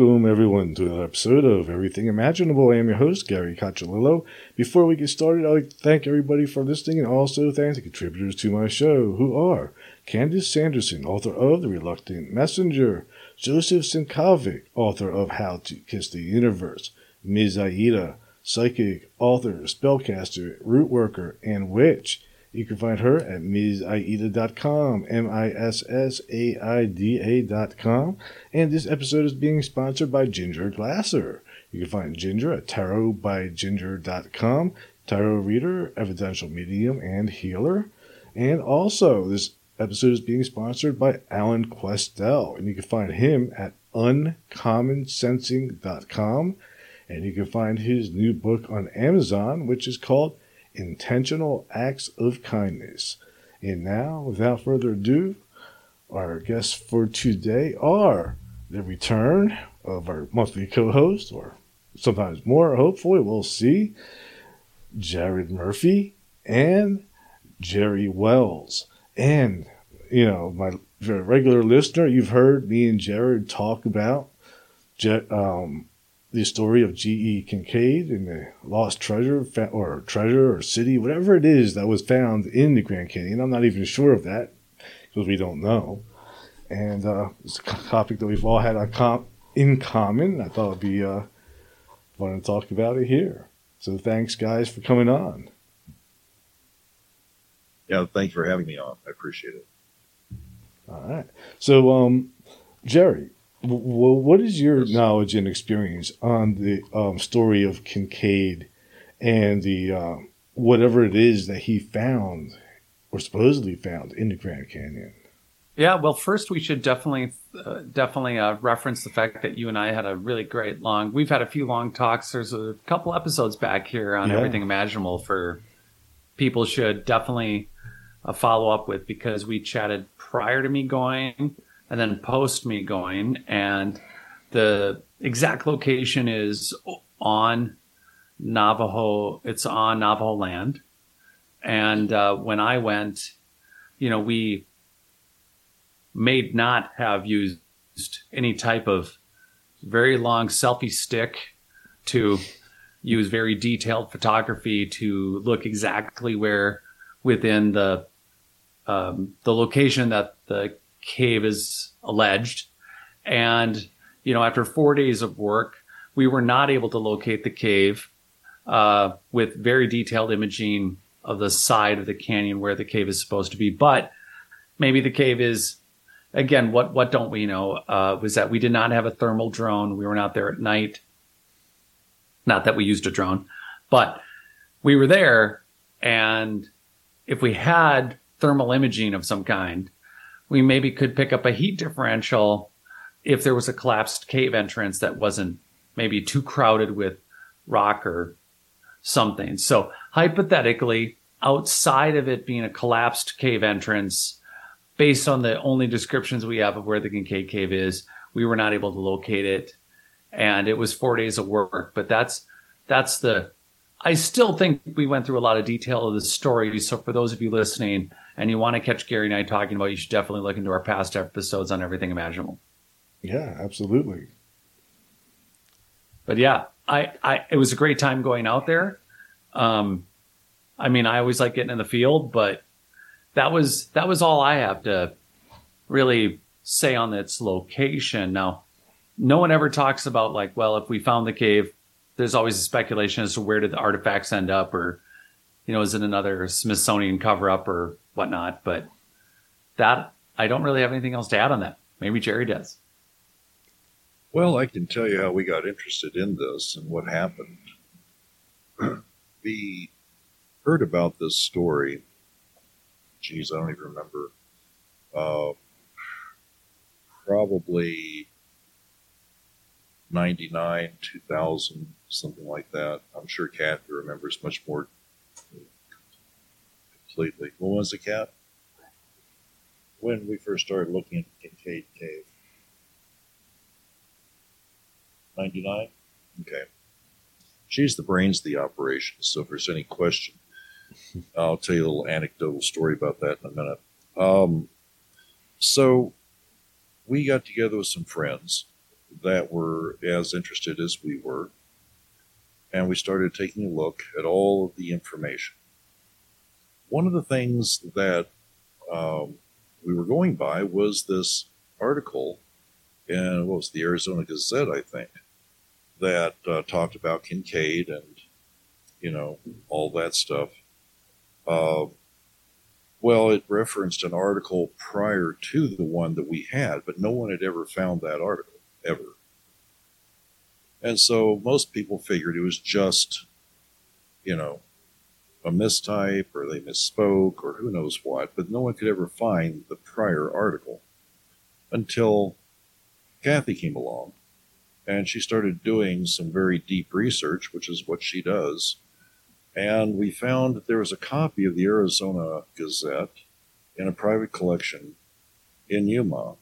Welcome, everyone, to another episode of Everything Imaginable. I am your host, Gary Cacciolillo. Before we get started, I'd like to thank everybody for listening and also thank the contributors to my show, who are Candace Sanderson, author of The Reluctant Messenger, Joseph Sinkovic, author of How to Kiss the Universe, Ms. Aida, psychic, author, spellcaster, root worker, and witch. You can find her at missaida.com, M-I-S-S-A-I-D-A.com. And this episode is being sponsored by Ginger Glasser. You can find Ginger at tarotbyginger.com, tarot reader, evidential medium, and healer. And also, this episode is being sponsored by Alan Questel, and you can find him at uncommonsensing.com. And you can find his new book on Amazon, which is called intentional acts of kindness. And now, without further ado, our guests for today are the return of our monthly co host, or sometimes more, hopefully, we'll see, Jared Murphy and Jerry Wills. And, you know, my regular listener, you've heard me and Jared talk about um, the story of G.E. Kinkaid and the lost treasure or treasure or city, whatever it is that was found in the Grand Canyon. I'm not even sure of that because we don't know. And uh, it's a topic that we've all had com- in common. I thought it'd be uh, fun to talk about it here. So thanks, guys, for coming on. Yeah, thanks for having me on. I appreciate it. All right. So, um, Jerry, well, what is your knowledge and experience on the um, story of Kinkaid and the uh, whatever it is that he found or supposedly found in the Grand Canyon? Yeah, well, first we should definitely uh, definitely uh, reference the fact that you and I had a really great long. We've had a few long talks. There's a couple episodes back here on yeah. everything imaginable for people should definitely uh, follow up with because we chatted prior to me going and then post me going. And the exact location is on Navajo. It's on Navajo land. And uh, when I went, you know, we may not have used any type of very long selfie stick to use very detailed photography to look exactly where within the um, the location that the cave is alleged. And, you know, after four days of work, we were not able to locate the cave uh, with very detailed imaging of the side of the canyon where the cave is supposed to be. But maybe the cave is, again, what, what don't we know? Uh, was that we did not have a thermal drone. We were not there at night. Not that we used a drone, but we were there. And if we had thermal imaging of some kind, we maybe could pick up a heat differential if there was a collapsed cave entrance that wasn't maybe too crowded with rock or something. So hypothetically, outside of it being a collapsed cave entrance, based on the only descriptions we have of where the Kinkaid Cave is, we were not able to locate it. And it was four days of work, but that's, that's the, I still think we went through a lot of detail of the story. So for those of you listening, and you want to catch Gary and I talking about, you should definitely look into our past episodes on everything imaginable. Yeah, absolutely. But yeah, I, I it was a great time going out there. Um, I mean, I always like getting in the field, but that was that was all I have to really say on its location. Now, no one ever talks about like, well, if we found the cave, there's always a speculation as to where did the artifacts end up, or you know, is it another Smithsonian cover up or whatnot. But that I don't really have anything else to add on that. Maybe Jerry does. Well, I can tell you how we got interested in this and what happened. we heard about this story. Geez, I don't even remember. Uh, probably 99, 2000, something like that. I'm sure Kathy remembers much more completely. When was the cat? When we first started looking at Kinkaid Cave. ninety nine. Okay. She's the brains of the operation. So if there's any question, I'll tell you a little anecdotal story about that in a minute. Um, so we got together with some friends that were as interested as we were, and we started taking a look at all of the information. One of the things that um, we were going by was this article in what was the Arizona Gazette, I think, that uh, talked about Kinkaid and you know all that stuff. Uh, well, it referenced an article prior to the one that we had, but no one had ever found that article ever. And so most people figured it was just, you know, a mistype or they misspoke or who knows what, but no one could ever find the prior article until Kathy came along and she started doing some very deep research, which is what she does. And we found that there was a copy of the Arizona Gazette in a private collection in Yuma,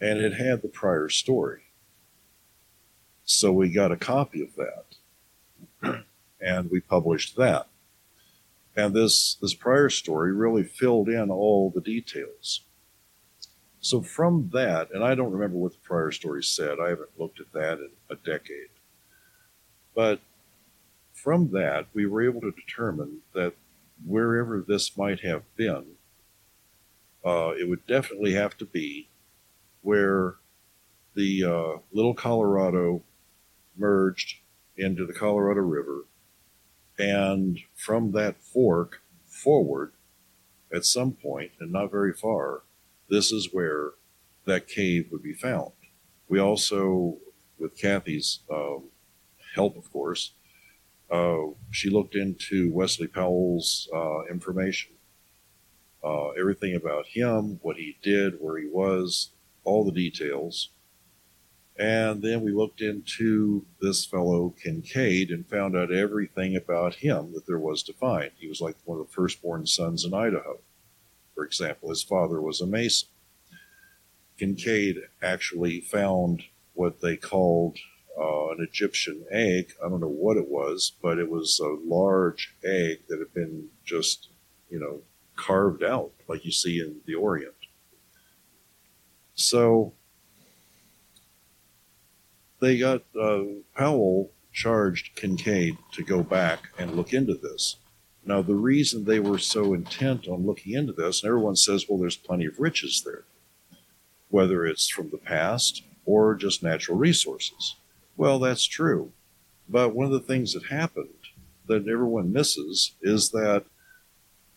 and it had the prior story. So we got a copy of that, and we published that. And this this prior story really filled in all the details. So from that, and I don't remember what the prior story said. I haven't looked at that in a decade. But from that, we were able to determine that wherever this might have been, uh, it would definitely have to be where the uh, Little Colorado merged into the Colorado River, and from that fork forward, at some point, and not very far, this is where that cave would be found. We also, with Kathy's um, help, of course, uh, she looked into Wesley Powell's uh, information, uh, everything about him, what he did, where he was, all the details. And then we looked into this fellow Kinkaid and found out everything about him that there was to find. He was like one of the firstborn sons in Idaho. For example, his father was a mason. Kinkaid actually found what they called uh, an Egyptian egg. I don't know what it was, but it was a large egg that had been just, you know, carved out like you see in the Orient. So they got uh, Powell charged Kinkaid to go back and look into this. Now, the reason they were so intent on looking into this, and everyone says, well, there's plenty of riches there, whether it's from the past or just natural resources. Well, that's true. But one of the things that happened that everyone misses is that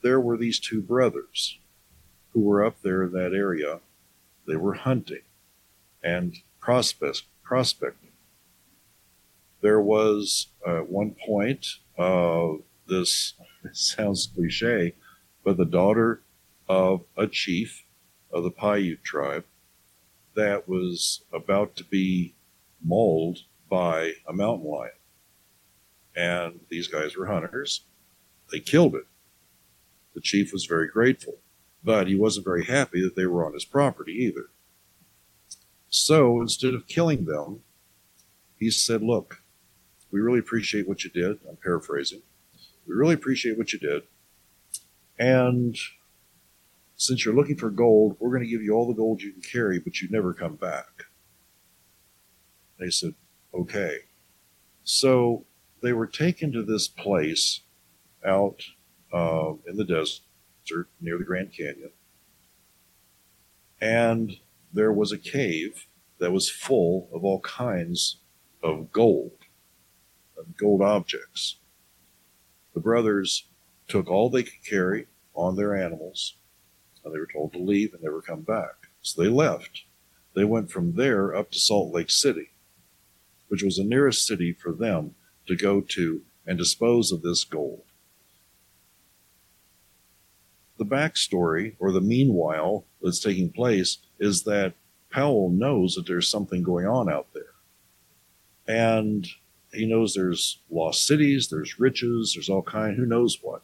there were these two brothers who were up there in that area. They were hunting and prospect, prospecting. There was uh, one point, uh, this sounds cliche, but the daughter of a chief of the Paiute tribe that was about to be mauled by a mountain lion. And these guys were hunters. They killed it. The chief was very grateful, but he wasn't very happy that they were on his property either. So instead of killing them, he said, Look, we really appreciate what you did. I'm paraphrasing. We really appreciate what you did. And since you're looking for gold, we're going to give you all the gold you can carry, but you never come back. They said, okay. So they were taken to this place out uh, in the desert near the Grand Canyon. And there was a cave that was full of all kinds of gold, of gold objects. The brothers took all they could carry on their animals, and they were told to leave and never come back. So they left. They went from there up to Salt Lake City which was the nearest city for them to go to and dispose of this gold. The backstory, or the meanwhile that's taking place, is that Powell knows that there's something going on out there. And he knows there's lost cities, there's riches, there's all kind, who knows what.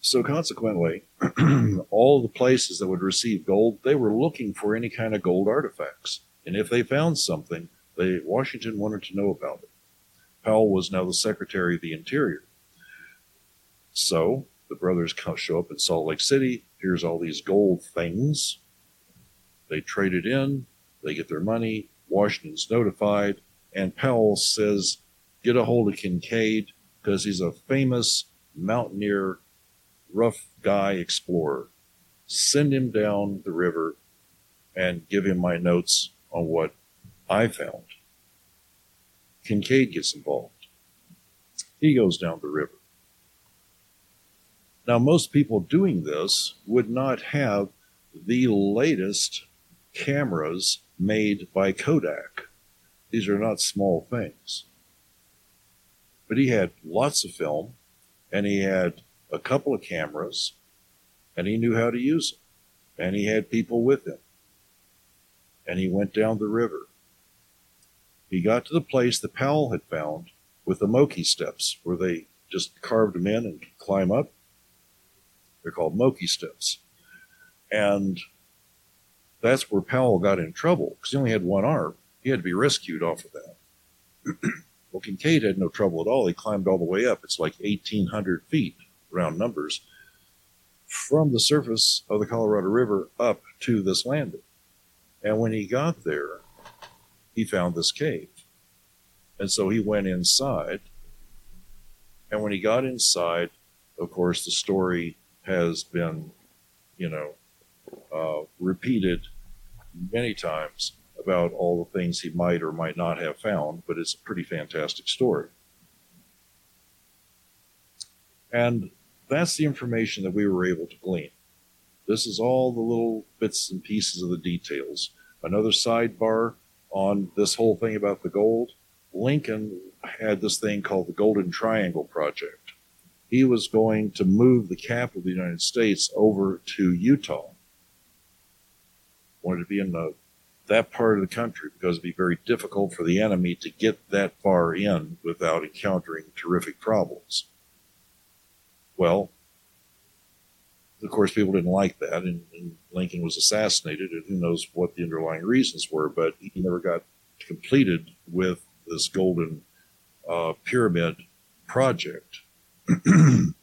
So consequently, all the places that would receive gold, they were looking for any kind of gold artifacts. And if they found something, They Washington wanted to know about it. Powell was now the Secretary of the Interior. So the brothers show up in Salt Lake City. Here's all these gold things. They trade it in. They get their money. Washington's notified. And Powell says, get a hold of Kinkaid because he's a famous mountaineer, rough guy explorer. Send him down the river and give him my notes on what I found. Kinkaid gets involved. He goes down the river. Now, most people doing this would not have the latest cameras made by Kodak. These are not small things. But he had lots of film and he had a couple of cameras and he knew how to use them. And he had people with him. And he went down the river. He got to the place that Powell had found with the Moki steps where they just carved them in and climb up. They're called Moki steps. And that's where Powell got in trouble because he only had one arm. He had to be rescued off of that. well, Kinkaid had no trouble at all. He climbed all the way up. It's like 1,800 feet, round numbers, from the surface of the Colorado River up to this landing. And when he got there, he found this cave. And so he went inside. And when he got inside, of course, the story has been, you know, uh, repeated many times about all the things he might or might not have found, but it's a pretty fantastic story. And that's the information that we were able to glean. This is all the little bits and pieces of the details. Another sidebar on this whole thing about the gold Lincoln had this thing called the Golden Triangle Project. He was going to move the capital of the United States over to Utah. Wanted to be in the, that part of the country because it'd be very difficult for the enemy to get that far in without encountering terrific problems. Well, of course, people didn't like that, and, and, Lincoln was assassinated, and who knows what the underlying reasons were, but he never got completed with this golden uh, pyramid project.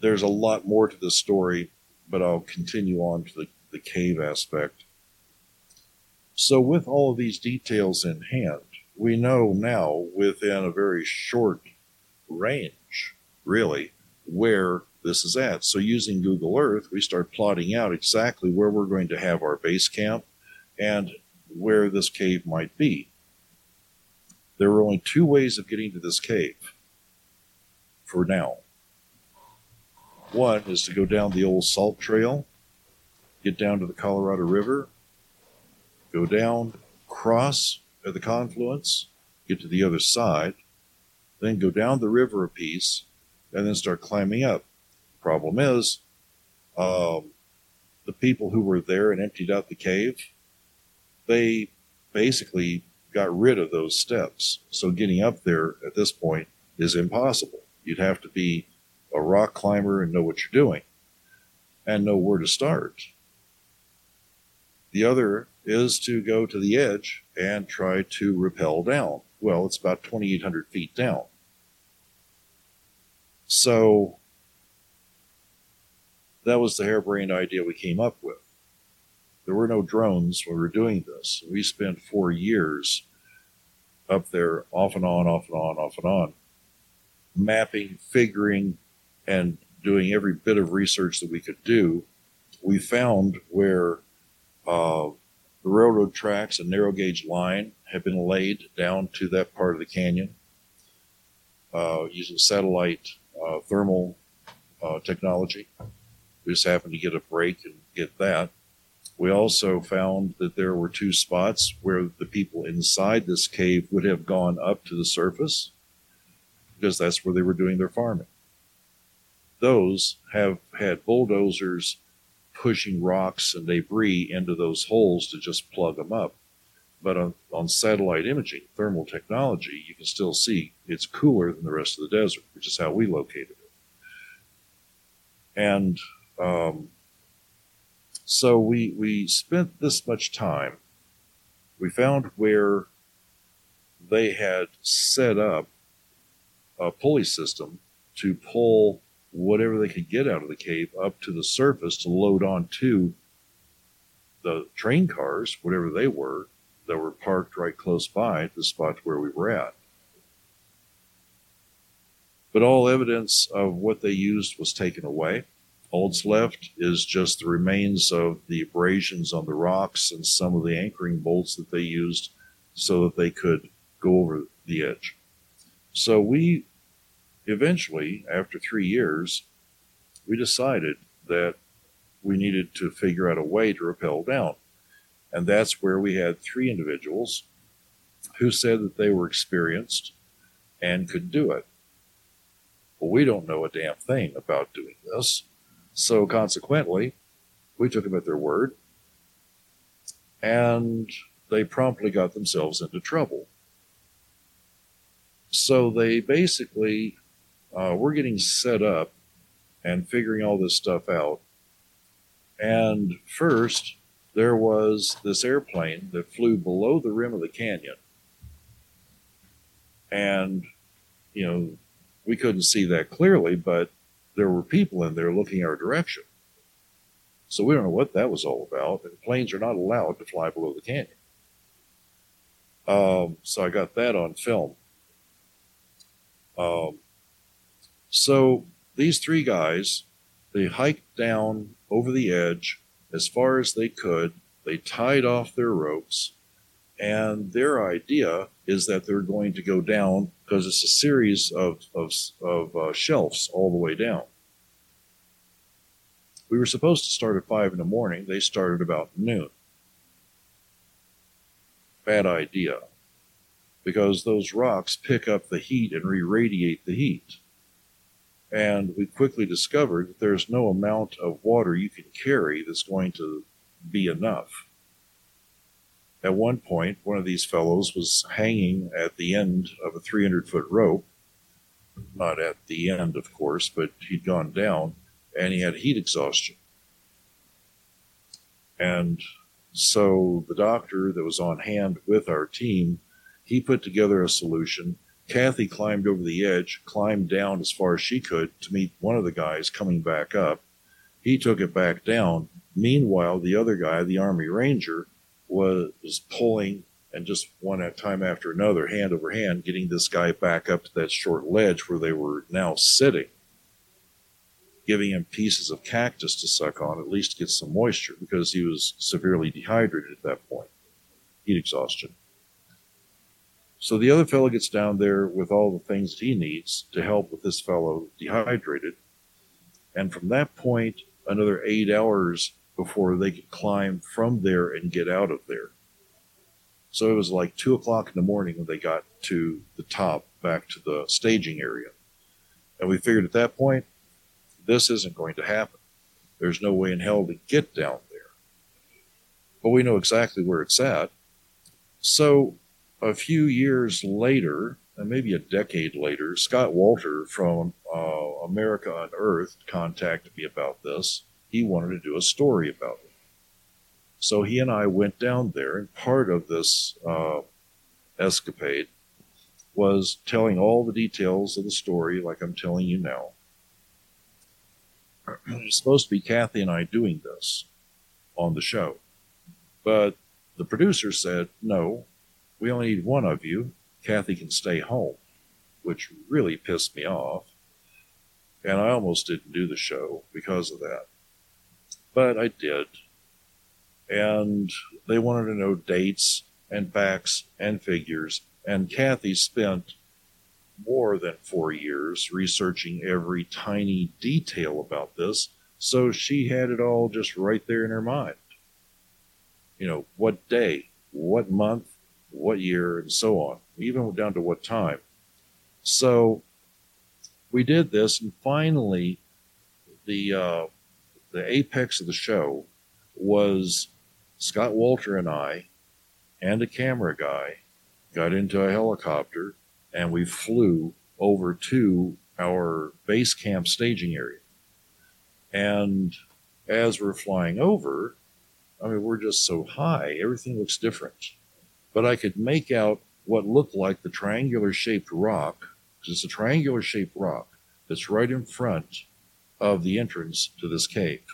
There's a lot more to this story, but I'll continue on to the, the cave aspect. So, with all of these details in hand, we know now within a very short range, really, where this is at. So, using Google Earth, we start plotting out exactly where we're going to have our base camp and where this cave might be. There were only two ways of getting to this cave for now. One is to go down the old salt trail, get down to the Colorado River, go down, cross at the confluence, get to the other side, then go down the river a piece, and then start climbing up. Problem is, um, the people who were there and emptied out the cave, they basically got rid of those steps. So getting up there at this point is impossible. You'd have to be a rock climber and know what you're doing and know where to start. The other is to go to the edge and try to rappel down. Well, it's about 2,800 feet down. So that was the harebrained idea we came up with. There were no drones when we were doing this. We spent four years up there, off and on, off and on, off and on, mapping, figuring, and doing every bit of research that we could do. We found where uh, the railroad tracks and narrow gauge line had been laid down to that part of the canyon uh, using satellite uh, thermal uh, technology. We just happened to get a break and get that. We also found that there were two spots where the people inside this cave would have gone up to the surface because that's where they were doing their farming. Those have had bulldozers pushing rocks and debris into those holes to just plug them up. But on, on satellite imaging, thermal technology, you can still see it's cooler than the rest of the desert, which is how we located it. And um, so we we spent this much time we found where they had set up a pulley system to pull whatever they could get out of the cave up to the surface to load onto the train cars, whatever they were, that were parked right close by the spot where we were at. But all evidence of what they used was taken away. All that's left is just the remains of the abrasions on the rocks and some of the anchoring bolts that they used so that they could go over the edge. So we eventually, after three years, we decided that we needed to figure out a way to rappel down. And that's where we had three individuals who said that they were experienced and could do it. Well, we don't know a damn thing about doing this. So consequently, we took them at their word and they promptly got themselves into trouble. So they basically uh, were getting set up and figuring all this stuff out. And first, there was this airplane that flew below the rim of the canyon. And, you know, we couldn't see that clearly, but there were people in there looking our direction. So we don't know what that was all about. And planes are not allowed to fly below the canyon. Um, so I got that on film. Um, so these three guys, they hiked down over the edge as far as they could. They tied off their ropes, and their idea is that they're going to go down because it's a series of, of, of uh, shelves all the way down. We were supposed to start at 5 in the morning. They started about noon. Bad idea. Because those rocks pick up the heat and re radiate the heat. And we quickly discovered that there's no amount of water you can carry that's going to be enough. At one point, one of these fellows was hanging at the end of a 300 foot rope. Not at the end, of course, but he'd gone down and he had heat exhaustion. And so the doctor that was on hand with our team, he put together a solution. Kathy climbed over the edge, climbed down as far as she could to meet one of the guys coming back up. He took it back down. Meanwhile, the other guy, the Army Ranger, was pulling and just one at time after another, hand over hand, getting this guy back up to that short ledge where they were now sitting, giving him pieces of cactus to suck on, at least get some moisture, because he was severely dehydrated at that point, heat exhaustion. So the other fellow gets down there with all the things he needs to help with this fellow dehydrated. And from that point, another eight hours before they could climb from there and get out of there. So it was like two o'clock in the morning when they got to the top, back to the staging area. And we figured at that point, this isn't going to happen. There's no way in hell to get down there. But we know exactly where it's at. So a few years later, and maybe a decade later, Scott Wolter from uh, America Earth contacted me about this he wanted to do a story about it. So he and I went down there, and part of this uh, escapade was telling all the details of the story, like I'm telling you now. It's supposed to be Kathy and I doing this on the show. But the producer said, no, we only need one of you. Kathy can stay home, which really pissed me off. And I almost didn't do the show because of that but I did. And they wanted to know dates and facts and figures. And Kathy spent more than four years researching every tiny detail about this. So she had it all just right there in her mind. You know, what day, what month, what year, and so on, even down to what time. So we did this, and finally, the uh, the apex of the show was Scott Wolter and I and a camera guy got into a helicopter and we flew over to our base camp staging area. And as we're flying over, I mean, we're just so high, everything looks different. But I could make out what looked like the triangular shaped rock, because it's a triangular shaped rock that's right in front of the entrance to this cave.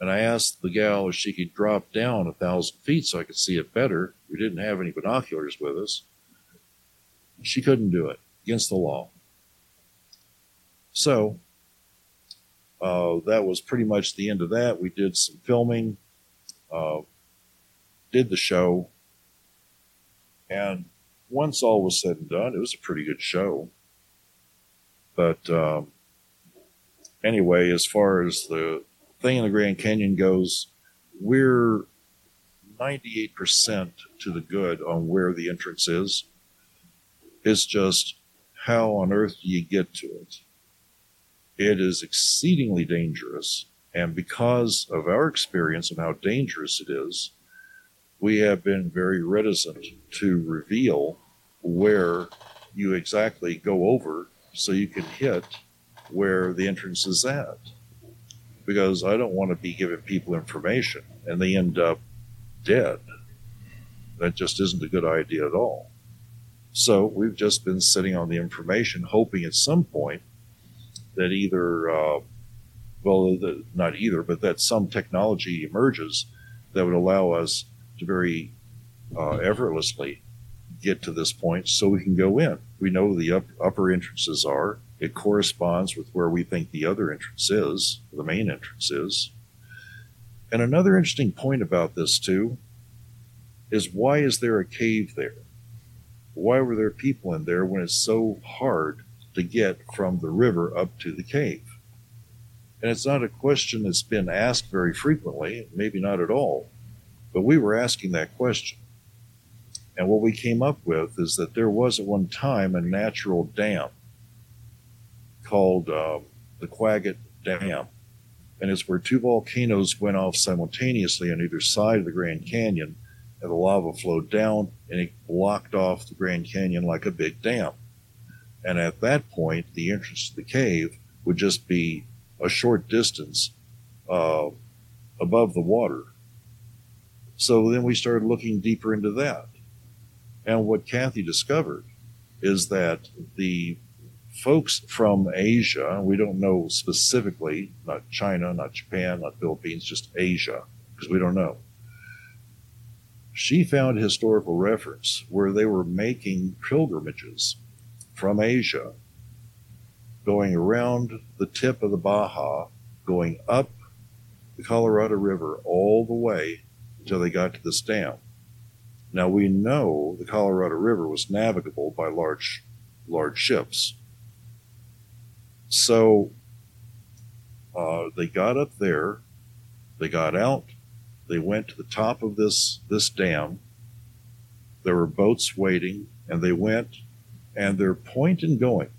And I asked the gal if she could drop down a thousand feet so I could see it better. We didn't have any binoculars with us. She couldn't do it against the law. So uh, that was pretty much the end of that. We did some filming, uh, did the show, and once all was said and done, it was a pretty good show. But um, anyway, as far as the thing in the Grand Canyon goes, we're 98% to the good on where the entrance is. It's just how on earth do you get to it? It is exceedingly dangerous. And because of our experience and how dangerous it is, we have been very reticent to reveal where you exactly go over so you can hit where the entrance is at. Because I don't want to be giving people information and they end up dead. That just isn't a good idea at all. So we've just been sitting on the information, hoping at some point that either, uh, well, the, not either, but that some technology emerges that would allow us to very uh, effortlessly get to this point so we can go in. We know the up, upper entrances are. It corresponds with where we think the other entrance is, the main entrance is. And another interesting point about this, too, is why is there a cave there? Why were there people in there when it's so hard to get from the river up to the cave? And it's not a question that's been asked very frequently, maybe not at all, but we were asking that question. And what we came up with is that there was at one time a natural dam called uh, the Quagget Dam. And it's where two volcanoes went off simultaneously on either side of the Grand Canyon, and the lava flowed down and it blocked off the Grand Canyon like a big dam. And at that point, the entrance to the cave would just be a short distance uh, above the water. So then we started looking deeper into that. And what Kathy discovered is that the folks from Asia, we don't know specifically, not China, not Japan, not Philippines, just Asia, because we don't know. She found historical reference where they were making pilgrimages from Asia, going around the tip of the Baja, going up the Colorado River all the way until they got to this dam. Now we know the Colorado River was navigable by large, large ships. So uh, they got up there, they got out, they went to the top of this this dam. There were boats waiting, and they went, and their point in going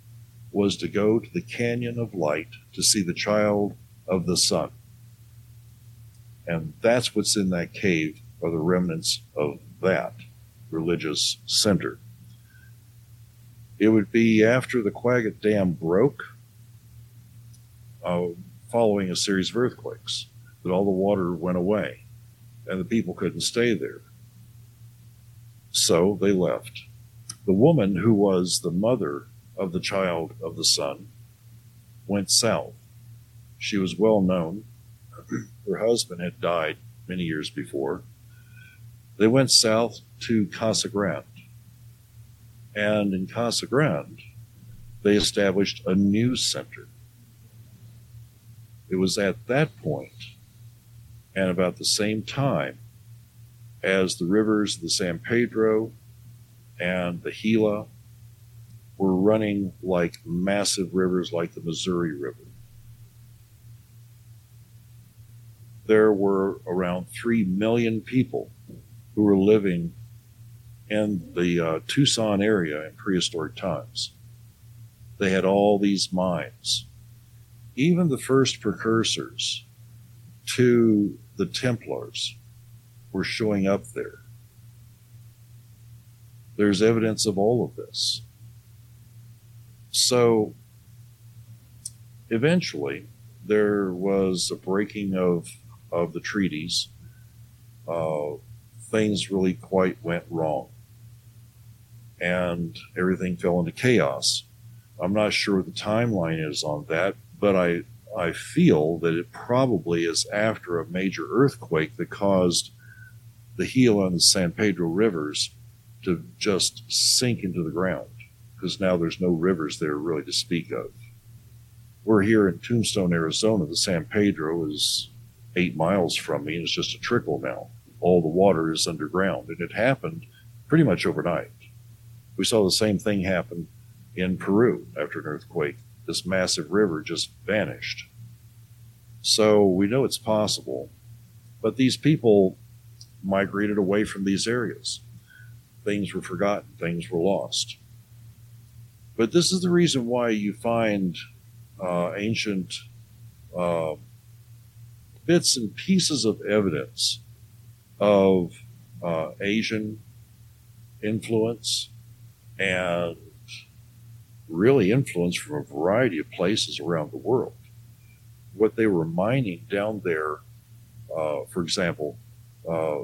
was to go to the Canyon of Light to see the child of the sun. And that's what's in that cave, are the remnants of that religious center. It would be after the Quagget Dam broke, uh, following a series of earthquakes, that all the water went away and the people couldn't stay there. So they left. The woman who was the mother of the child of the sun went south. She was well known. Her husband had died many years before. They went south to Casa Grande. And in Casa Grande, they established a new center. It was at that point and about the same time as the rivers, the San Pedro and the Gila, were running like massive rivers like the Missouri River. There were around 3 million people who were living in the uh, Tucson area in prehistoric times. They had all these mines. Even the first precursors to the Templars were showing up there. There's evidence of all of this. So eventually, there was a breaking of, of the treaties. Uh, things really quite went wrong. And everything fell into chaos. I'm not sure what the timeline is on that, but I, I feel that it probably is after a major earthquake that caused the Gila and the San Pedro rivers to just sink into the ground because now there's no rivers there really to speak of. We're here in Tombstone, Arizona. The San Pedro is eight miles from me, and it's just a trickle now. All the water is underground, and it happened pretty much overnight. We saw the same thing happen in Peru after an earthquake. This massive river just vanished. So we know it's possible, but these people migrated away from these areas. Things were forgotten, things were lost. But this is the reason why you find uh, ancient uh, bits and pieces of evidence of uh, Asian influence and really influence from a variety of places around the world. What they were mining down there, uh, for example, uh,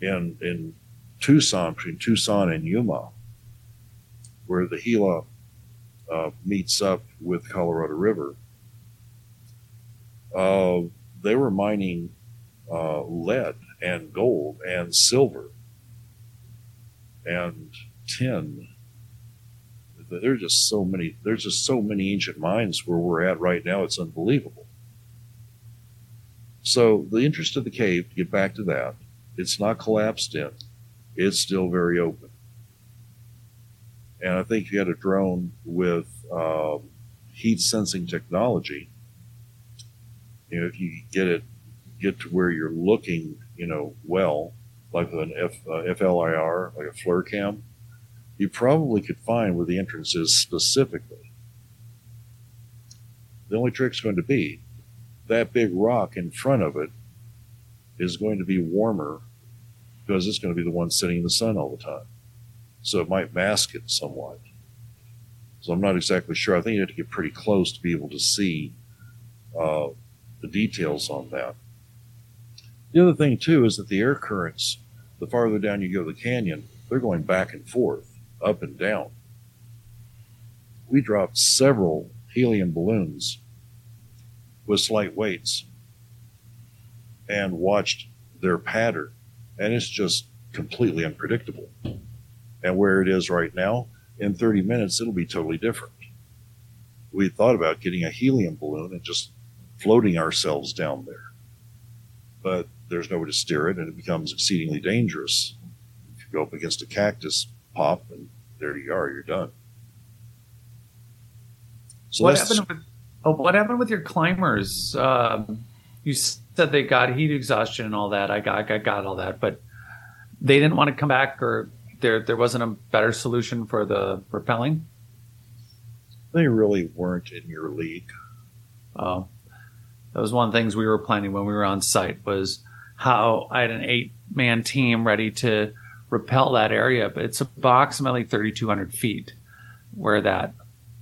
in in Tucson, between Tucson and Yuma, where the Gila uh, meets up with Colorado River, uh, they were mining uh, lead and gold and silver and tin. There's just so many. There's just so many ancient mines where we're at right now. It's unbelievable. So the interest of the cave, to get back to that, it's not collapsed in. It's still very open. And I think if you had a drone with um, heat sensing technology, you know, if you get it, get to where you're looking, you know, well, like an F, uh, FLIR, like a FLIR cam, you probably could find where the entrance is specifically. The only trick's going to be that big rock in front of it is going to be warmer because it's going to be the one sitting in the sun all the time. So it might mask it somewhat. So I'm not exactly sure. I think you have to get pretty close to be able to see uh, the details on that. The other thing, too, is that the air currents, the farther down you go the canyon, they're going back and forth, up and down. We dropped several helium balloons with slight weights and watched their pattern, and it's just completely unpredictable. And where it is right now, in 30 minutes, it'll be totally different. We thought about getting a helium balloon and just floating ourselves down there. But there's nowhere to steer it, and it becomes exceedingly dangerous. If you go up against a cactus, pop, and there you are, you're done. So what happened? With, oh, what happened with your climbers? Um, you said they got heat exhaustion and all that. I got, I got all that, but they didn't want to come back, or there, there wasn't a better solution for the rappelling. they really weren't in your league. Oh, that was one of the things we were planning when we were on site was how I had an eight man team ready to repel that area, but it's approximately 3,200 feet where that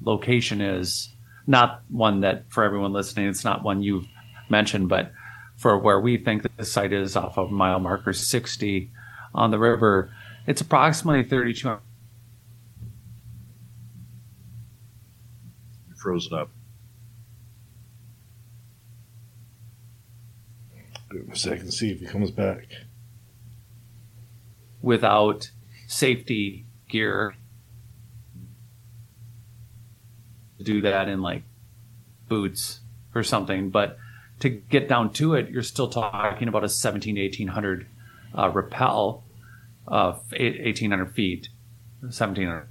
location is. Not one that for everyone listening, it's not one you've mentioned, but for where we think that the site is off of mile marker 60 on the river, it's approximately 3,200. Frozen up. Give him a second, see if he comes back. without safety gear to do that in like boots or something but to get down to it you're still talking about a 17 1800 uh, rappel of 1800 feet 1700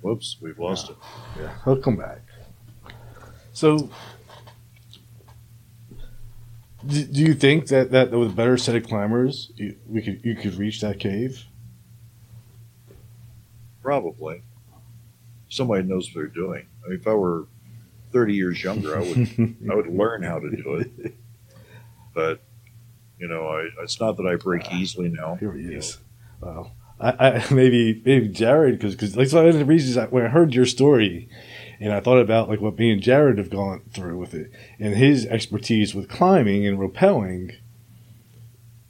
Whoops, we've lost it. Yeah, he'll come back. So, do, do you think that, that with a better set of climbers, you, we could you could reach that cave? Probably. Somebody knows what they're doing. I mean, if I were 30 years younger, I would I would learn how to do it. But you know, I, it's not that I break ah, easily now. Here he is. Wow. I, I maybe maybe Jared because because like one of the reasons I, when I heard your story, and I thought about like what me and Jared have gone through with it, and his expertise with climbing and rappelling,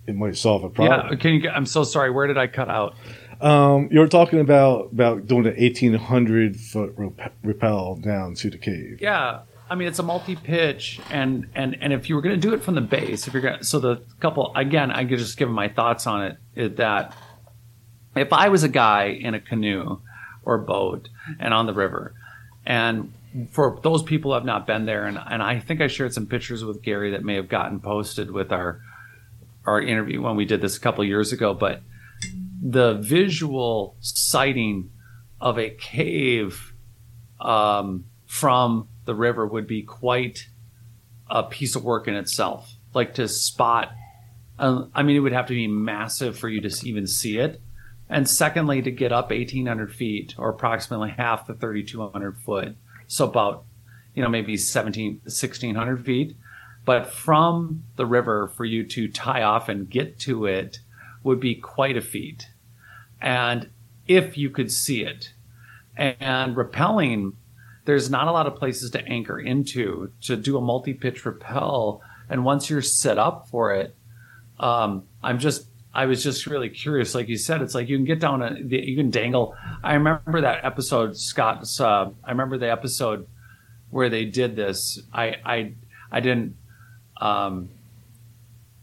it might solve a problem. Yeah, can you? I'm so sorry. Where did I cut out? Um, you were talking about about doing an eighteen hundred foot rep- rappel down to the cave. Yeah, I mean it's a multi-pitch, and and and if you were going to do it from the base, if you're going, to so the couple again, I could just give my thoughts on it. Is that if I was a guy in a canoe or boat and on the river, and for those people have not been there, and and I think I shared some pictures with Gary that may have gotten posted with our our interview when we did this a couple years ago, but the visual sighting of a cave um, from the river would be quite a piece of work in itself. Like to spot, uh, I mean, it would have to be massive for you to even see it. And secondly, to get up 1,800 feet or approximately half the 3,200 foot, so about, you know, maybe 17, 1,600 feet. But from the river, for you to tie off and get to it would be quite a feat. And if you could see it, and rappelling, there's not a lot of places to anchor into to do a multi pitch rappel. And once you're set up for it, um, I'm just, I was just really curious. Like you said, it's like you can get down, a, you can dangle. I remember that episode, Scott. uh, I remember the episode where they did this. I, I, I didn't, um,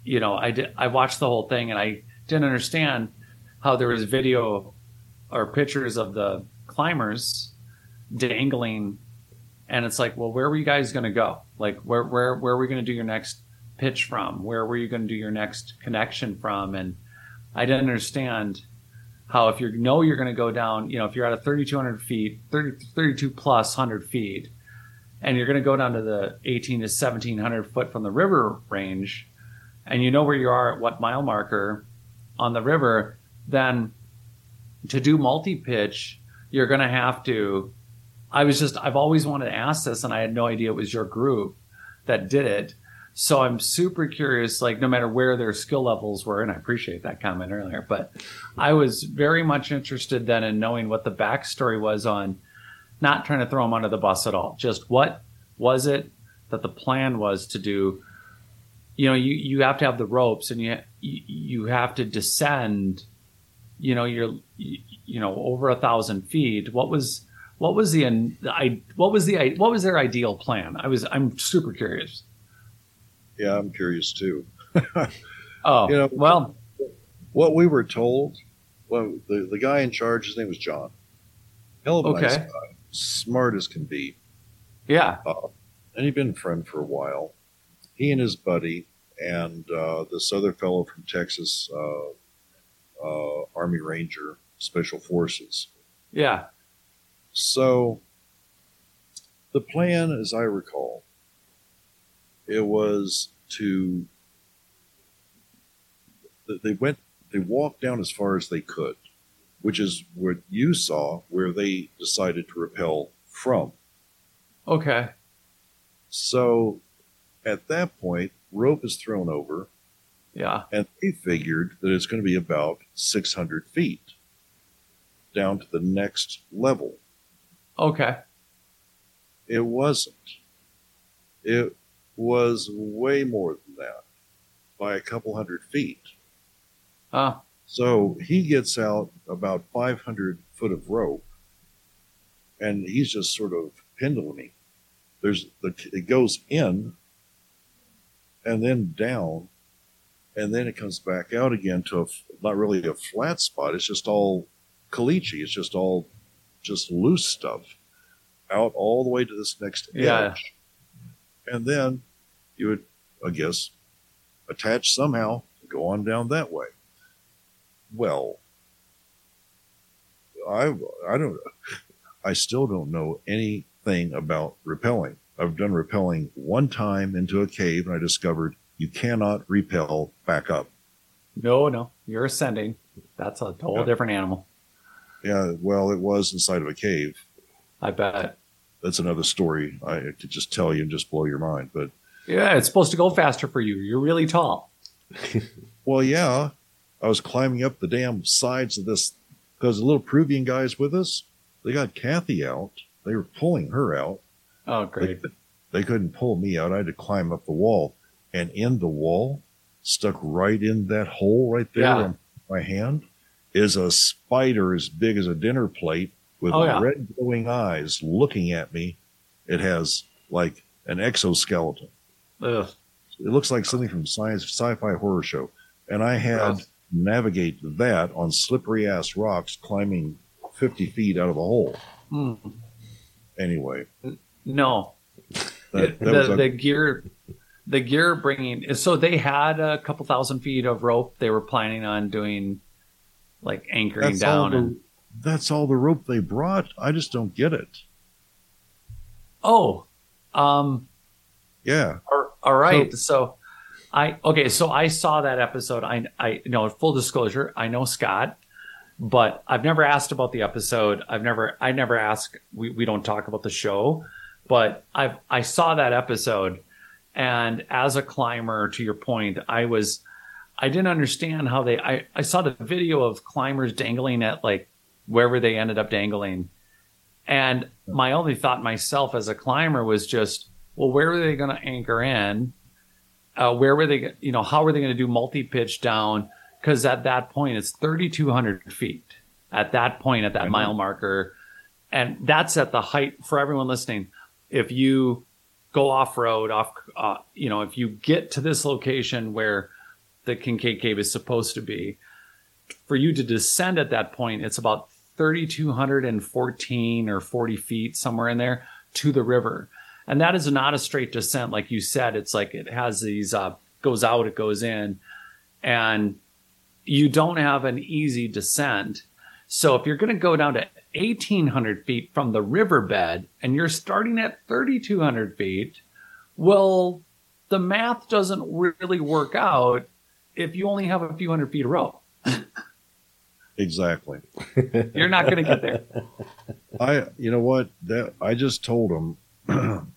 you know, I did, I watched the whole thing and I didn't understand how there was video or pictures of the climbers dangling and it's like well where were you guys going to go like where where where are we going to do your next pitch from where were you going to do your next connection from and i didn't understand how if you know you're going to go down you know if you're at a 3200 feet 30, 32 plus 100 feet and you're going to go down to the 18 to 1700 foot from the river range and you know where you are at what mile marker on the river then to do multi pitch, you're going to have to. I was just, I've always wanted to ask this, and I had no idea it was your group that did it. So I'm super curious, like, no matter where their skill levels were, and I appreciate that comment earlier, but I was very much interested then in knowing what the backstory was on not trying to throw them under the bus at all. Just what was it that the plan was to do? You know, you, you have to have the ropes and you, you have to descend you know you're you know over a thousand feet what was what was the I what was the what was their ideal plan i was i'm super curious yeah i'm curious too. Oh you know well. what we were told well the, the guy in charge his name was john. Hell of a okay. nice guy. Smart as can be. Yeah. Uh, and he'd been a friend for a while. He and his buddy and uh, this other fellow from texas uh, uh, Army Ranger Special Forces. Yeah. So the plan, as I recall, it was to they went they walked down as far as they could, which is what you saw where they decided to repel from. Okay. So at that point, rope is thrown over yeah. And they figured that it's going to be about 600 feet down to the next level. Okay. It wasn't. It was way more than that by a couple hundred feet. Ah. So he gets out about 500 foot of rope and he's just sort of penduluming. There's the, it goes in and then down and then it comes back out again to a, not really a flat spot. It's just all caliche. It's just all just loose stuff out all the way to this next yeah. edge. And then you would, I guess, attach somehow, go on down that way. Well, I I don't I still don't know anything about rappelling. I've done rappelling one time into a cave and I discovered you cannot repel back up. No, no, you're ascending. That's a whole yeah. different animal. Yeah, well, it was inside of a cave. I bet. That's another story. I could just tell you and just blow your mind. But yeah, it's supposed to go faster for you. You're really tall. well, yeah. I was climbing up the damn sides of this because the little Peruvian guys with us, they got Kathy out. They were pulling her out. Oh, great. They, they couldn't pull me out. I had to climb up the wall and in the wall, stuck right in that hole right there Yeah. on my hand is a spider as big as a dinner plate with Oh, yeah. red glowing eyes looking at me. It has like an exoskeleton. Ugh. It looks like something from science sci-fi horror show. And I had navigate that on slippery ass rocks climbing 50 feet out of a hole. Mm. Anyway, No, that, that the, a- the gear the gear bringing so they had a couple thousand feet of rope they were planning on doing like anchoring that's down the, and that's all the rope they brought. I just don't get it. oh um Yeah. all- all right so i okay so i saw that episode i i you know full disclosure i know scott but i've never asked about the episode i've never i never ask we, we don't talk about the show but i've i saw that episode and as a climber to your point i was i didn't understand how they i, I saw the video of climbers dangling at like wherever they ended up dangling. And my only thought myself as a climber was just well where were they going to anchor in? Uh, where were they you know how were they going to do multi-pitch down? Because at that point it's 3200 feet at that point at that I know. mile marker. And that's at the height for everyone listening if you go off road off uh, you know if you get to this location where the Kinkaid cave is supposed to be for you to descend at that point it's about 3214 or 40 feet somewhere in there to the river. And that is not a straight descent like you said. It's like it has these uh goes out it goes in. And you don't have an easy descent. So if you're going to go down to 1800 feet from the riverbed and you're starting at 3200 feet well the math doesn't really work out if you only have a few hundred feet of rope Exactly. you're not going to get there I, you know what? That I just told them,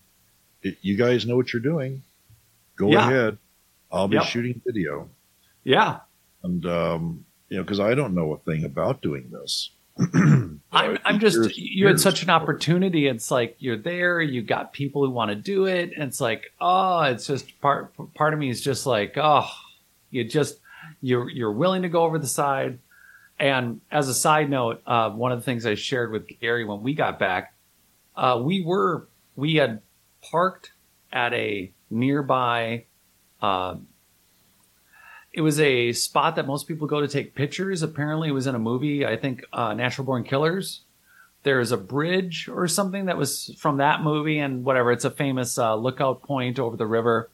you guys know what you're doing. Go Yeah. ahead. I'll be Yep. shooting video, yeah and um, you know, because I don't know a thing about doing this. I'm, I'm just Years- you had such an opportunity. It's like you're there, you got people who want to do it, and it's like, oh, it's just part part of me is just like, oh, you just you're you're willing to go over the side. And as a side note, uh, one of the things I shared with Gary when we got back, uh, we were we had parked at a nearby. Uh, it was a spot that most people go to take pictures. Apparently, it was in a movie. I think uh, Natural Born Killers. There's a bridge or something that was from that movie, and whatever. It's a famous uh, lookout point over the river,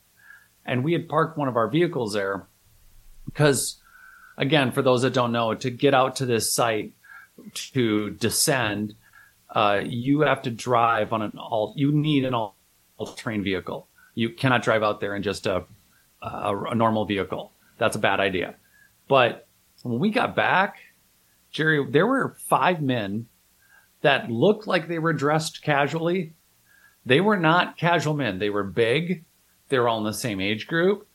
and we had parked one of our vehicles there because, again, for those that don't know, to get out to this site to descend, uh, you have to drive on an all. You need an all terrain vehicle. You cannot drive out there in just a, a a normal vehicle. That's a bad idea. But when we got back, Jerry, there were five men that looked like they were dressed casually. They were not casual men. They were big. They were all in the same age group.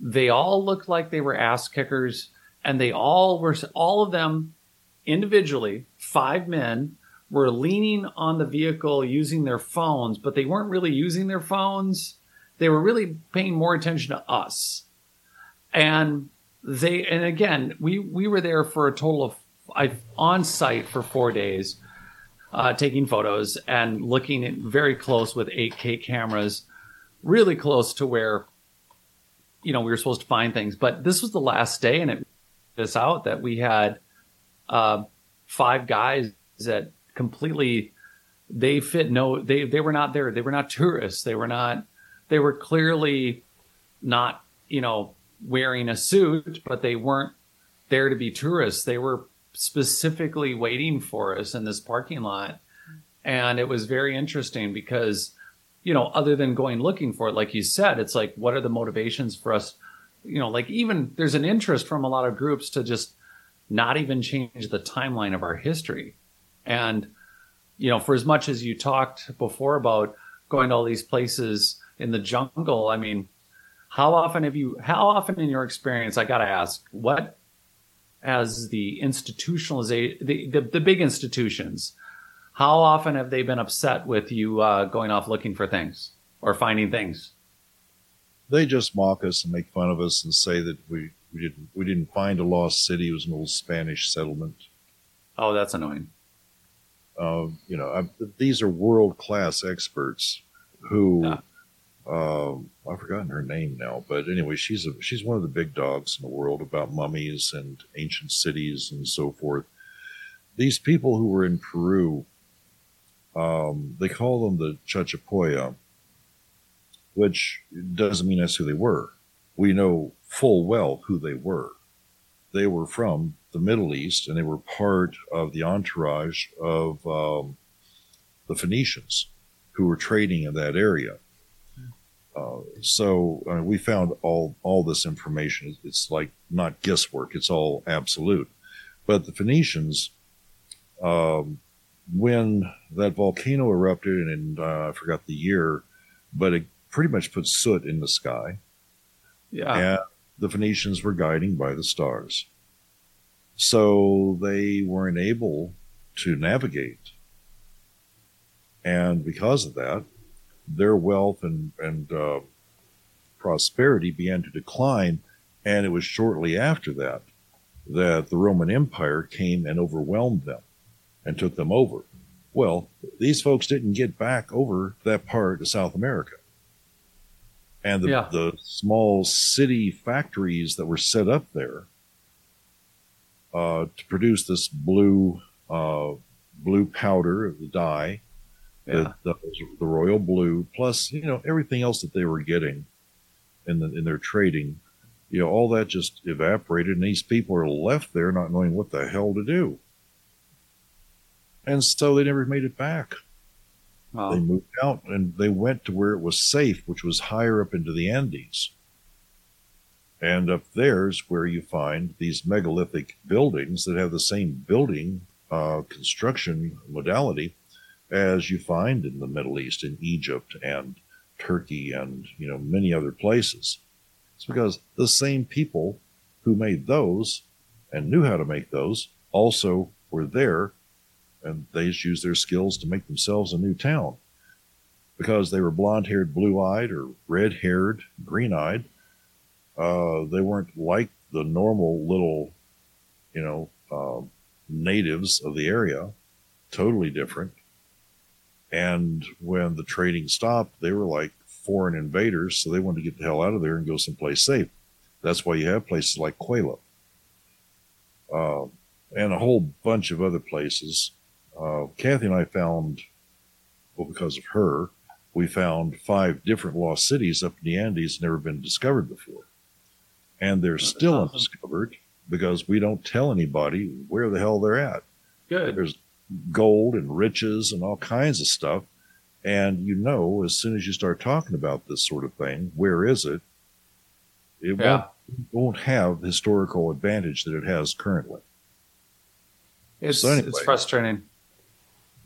They all looked like they were ass kickers, and they all were all of them individually. Five men were leaning on the vehicle using their phones, but they weren't really using their phones. They were really paying more attention to us and they and again we we were there for a total of I on site for four days, uh, taking photos and looking at very close with 8K cameras, really close to where you know we were supposed to find things. But this was the last day, and it this out that we had uh, five guys that completely they fit no they they were not there they were not tourists they were not they were clearly not you know wearing a suit, but they weren't there to be tourists. They were specifically waiting for us in this parking lot. And it was very interesting because, you know, other than going looking for it, like you said, it's like, what are the motivations for us? You know, like even there's an interest from a lot of groups to just not even change the timeline of our history. And, you know, for as much as you talked before about going to all these places in the jungle, I mean, how often have you how often in your experience i gotta ask what as the institutionalization the, the, the big institutions how often have they been upset with you uh, going off looking for things or finding things they just mock us and make fun of us and say that we, we didn't we didn't find a lost city. It was an old Spanish settlement. Oh, that's annoying. Uh, you know, I, these are world class experts who. Yeah. Um, I've forgotten her name now, but anyway, she's a, she's one of the big dogs in the world about mummies and ancient cities and so forth. These people who were in Peru, um, they call them the Chachapoya, which doesn't mean that's who they were. We know full well who they were. They were from the Middle East, and they were part of the entourage of um, the Phoenicians who were trading in that area. Uh, so uh, we found all all this information. It's like not guesswork; it's all absolute. But the Phoenicians, um, when that volcano erupted, and uh, I forgot the year, but it pretty much put soot in the sky, Yeah. and the Phoenicians were guiding by the stars. So they weren't able to navigate. And because of that, their wealth and, and uh, prosperity began to decline. And it was shortly after that that the Roman Empire came and overwhelmed them and took them over. Well, these folks didn't get back over that part of South America. And the, Yeah. the small city factories that were set up there uh, to produce this blue uh, blue powder, of the dye, yeah. the, the, the royal blue, plus you know everything else that they were getting in the, in their trading, you know, all that just evaporated, and these people are left there not knowing what the hell to do, and so they never made it back. Wow. They moved out and they went to where it was safe, which was higher up into the Andes. And up there's where you find these megalithic buildings that have the same building uh, construction modality as you find in the Middle East, in Egypt and Turkey, and you know many other places. It's because the same people who made those and knew how to make those also were there, and they just used their skills to make themselves a new town. Because they were blonde-haired, blue-eyed, or red-haired, green-eyed, uh, they weren't like the normal little, you know, uh, natives of the area. Totally different. And when the trading stopped, they were like foreign invaders, so they wanted to get the hell out of there and go someplace safe. That's why you have places like Quayla, uh, and a whole bunch of other places. Uh, Kathy and I found, well, because of her, we found five different lost cities up in the Andes never been discovered before, and they're still awesome. undiscovered because we don't tell anybody where the hell they're at Good. there's gold and riches and all kinds of stuff. And you know, as soon as you start talking about this sort of thing, where is it? It Yeah. won't, won't have the historical advantage that it has currently. It's So anyway. it's frustrating.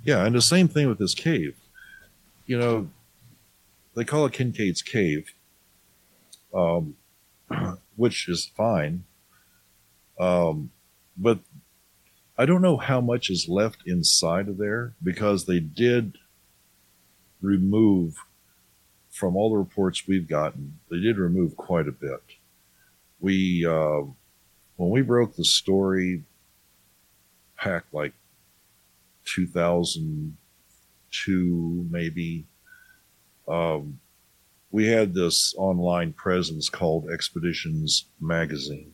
Yeah, and the same thing with this cave. You know, they call it Kinkaid's Cave, um, which is fine. Um, but I don't know how much is left inside of there because they did remove, from all the reports we've gotten, they did remove quite a bit. We, uh, when we broke the story back like 2002 maybe. Um, we had this online presence called expeditions magazine.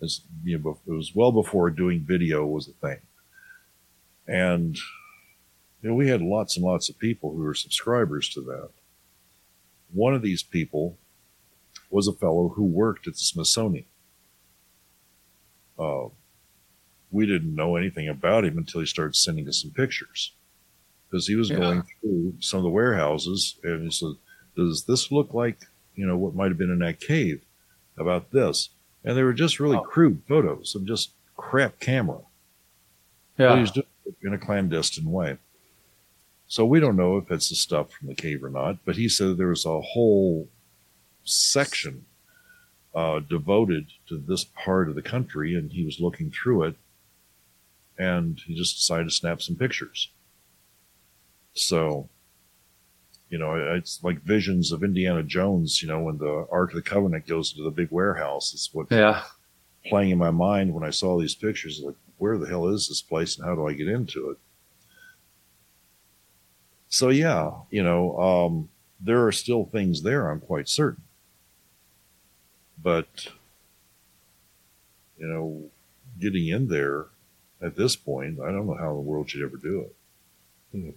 It's, you know, it was well before doing video was a thing. And you know we had lots and lots of people who were subscribers to that. One of these people was a fellow who worked at the smithsonian. Uh, we didn't know anything about him until he started sending us some pictures because he was Yeah. going through some of the warehouses and he said, "Does this look like you know what might have been in that cave? About this?" And they were just really Oh. crude photos of just crap camera. Yeah. he was doing it in a clandestine way. So we don't know if it's the stuff from the cave or not. But he said there was a whole section uh, devoted to this part of the country, and he was looking through it, and he just decided to snap some pictures. So You know, it's like visions of Indiana Jones. You know, when the Ark of the Covenant goes into the big warehouse. It's what Yeah. playing in my mind when I saw these pictures. Like, where the hell is this place, and how do I get into it? So yeah, you know, um, there are still things there. I'm quite certain, but you know, getting in there at this point, I don't know how the world should ever do it.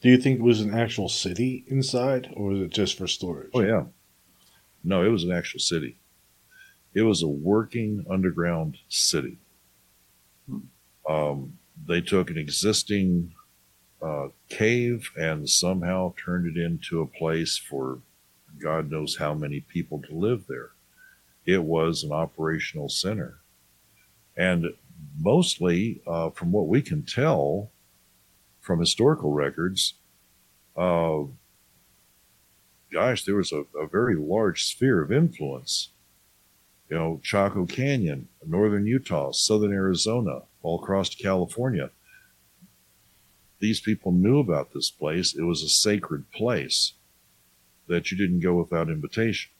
Do you think it was an actual city inside, or was it just for storage? Oh yeah, no, it was an actual city. It was a working underground city. Um, they took an existing uh, cave and somehow turned it into a place for God knows how many people to live there. It was an operational center. And mostly, uh, from what we can tell from historical records, uh, gosh, there was a, a very large sphere of influence. You know, Chaco Canyon, northern Utah, southern Arizona, all across California. These people knew about this place. It was a sacred place that you didn't go without invitation.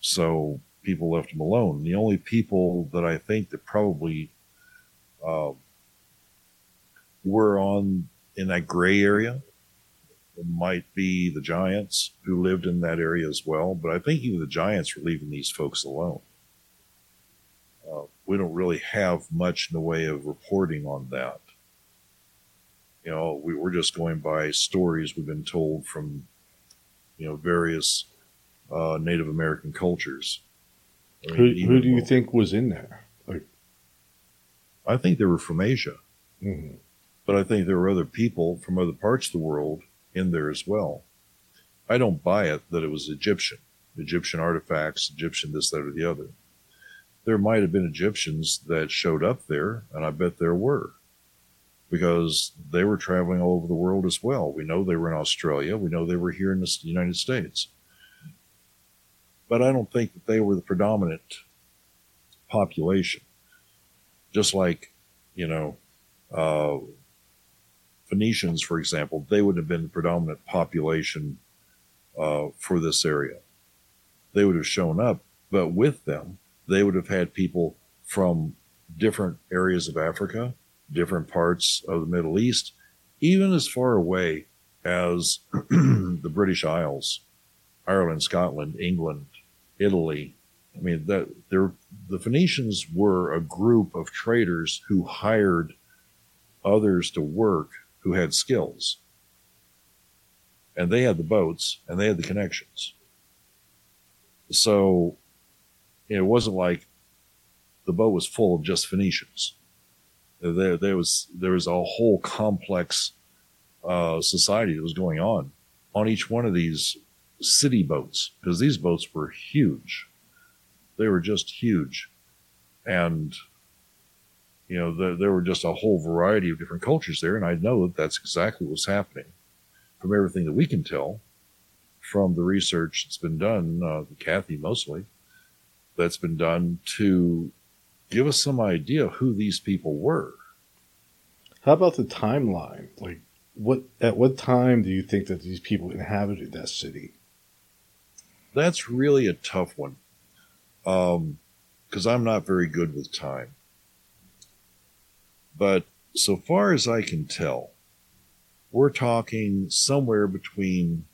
So people left them alone. The only people that I think that probably uh, were on in that gray area might be the Giants who lived in that area as well. But I think even the Giants were leaving these folks alone. Uh, we don't really have much in the way of reporting on that. You know, we, we're just going by stories we've been told from, you know, various uh, Native American cultures. I mean, Who, who do you think was in there? Like, I think they were from Asia, mhm. but I think there were other people from other parts of the world in there as well. I don't buy it that it was Egyptian, Egyptian artifacts, Egyptian this, that, or the other. There might have been Egyptians that showed up there, and I bet there were, because they were traveling all over the world as well. We know they were in Australia. We know they were here in the United States. But I don't think that they were the predominant population. Just like, you know, uh, Phoenicians, for example, they would have been the predominant population uh, for this area. They would have shown up, but with them, they would have had people from different areas of Africa, different parts of the Middle East, even as far away as the British Isles, Ireland, Scotland, England, Italy. I mean, they're, the Phoenicians were a group of traders who hired others to work who had skills. And they had the boats and they had the connections. So it wasn't like the boat was full of just Phoenicians. There, there was there was a whole complex uh, society that was going on on each one of these city boats because these boats were huge. They were just huge, and you know there, there were just a whole variety of different cultures there, and I know that that's exactly what's happening from everything that we can tell from the research that's been done, uh, Kathy mostly, that's been done to give us some idea of who these people were. How about the timeline? Like, what at what time do you think that these people inhabited that city? That's really a tough one um, because I'm not very good with time. But so far as I can tell, we're talking somewhere between,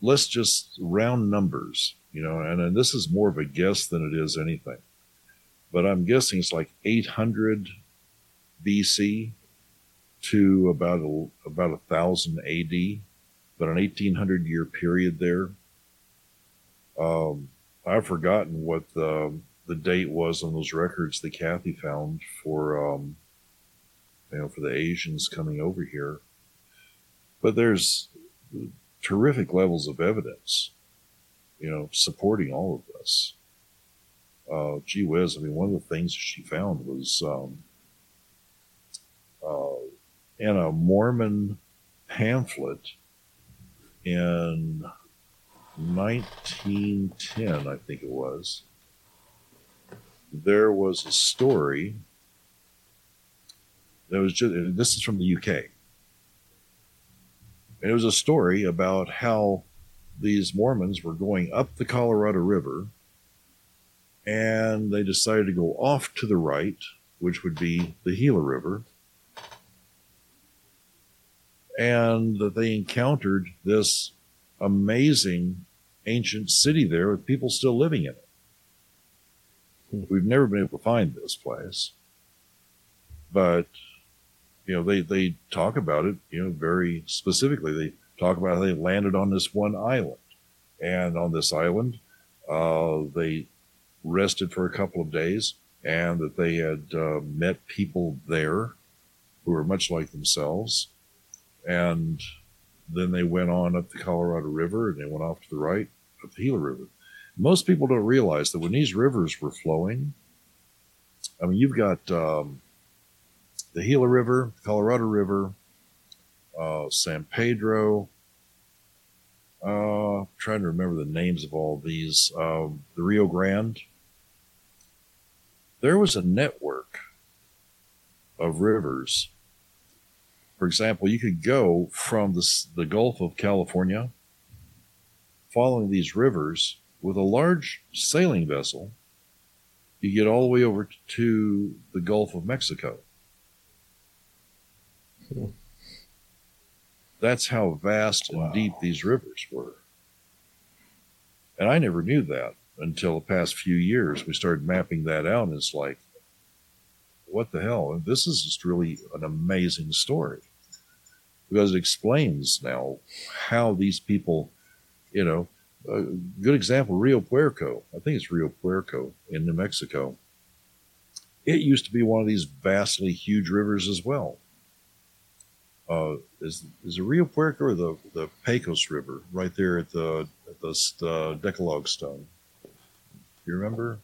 let's just round numbers, you know, and, and this is more of a guess than it is anything. But I'm guessing it's like 800 BC to about a, about thousand AD, but an 1800 year period there. Um, I've forgotten what the the date was on those records that Kathy found for um, you know for the Asians coming over here. But there's terrific levels of evidence, you know, supporting all of this. Uh, gee whiz! I mean, one of the things she found was um, uh, in a Mormon pamphlet in 1910, I think it was, there was a story that was just, this is from the UK. And it was a story about how these Mormons were going up the Colorado River and they decided to go off to the right, which would be the Gila River, and that they encountered this amazing ancient city there with people still living in it. We've never been able to find this place, but you know they they talk about it you know very specifically. They talk about how they landed on this one island, and on this island, uh, they rested for a couple of days, and that they had uh, met people there who were much like themselves, and then they went on up the Colorado River and they went off to the right up the Gila River. Most people don't realize that when these rivers were flowing, I mean, you've got um, the Gila River, Colorado River, uh, San Pedro. Uh, trying to remember the names of all these. Um, the Rio Grande. There was a network of rivers. For example, you could go from the, the Gulf of California, following these rivers with a large sailing vessel. You get all the way over to the Gulf of Mexico. Hmm. That's how vast and deep these rivers were. And I never knew that until the past few years. We started mapping that out, and it's like, what the hell? This is just really an amazing story because it explains now how these people, you know, a good example Rio Puerco. I think it's Rio Puerco in New Mexico. It used to be one of these vastly huge rivers as well. Uh, is is the Rio Puerco or the the Pecos River right there at the at the uh, Decalogue Stone? You remember?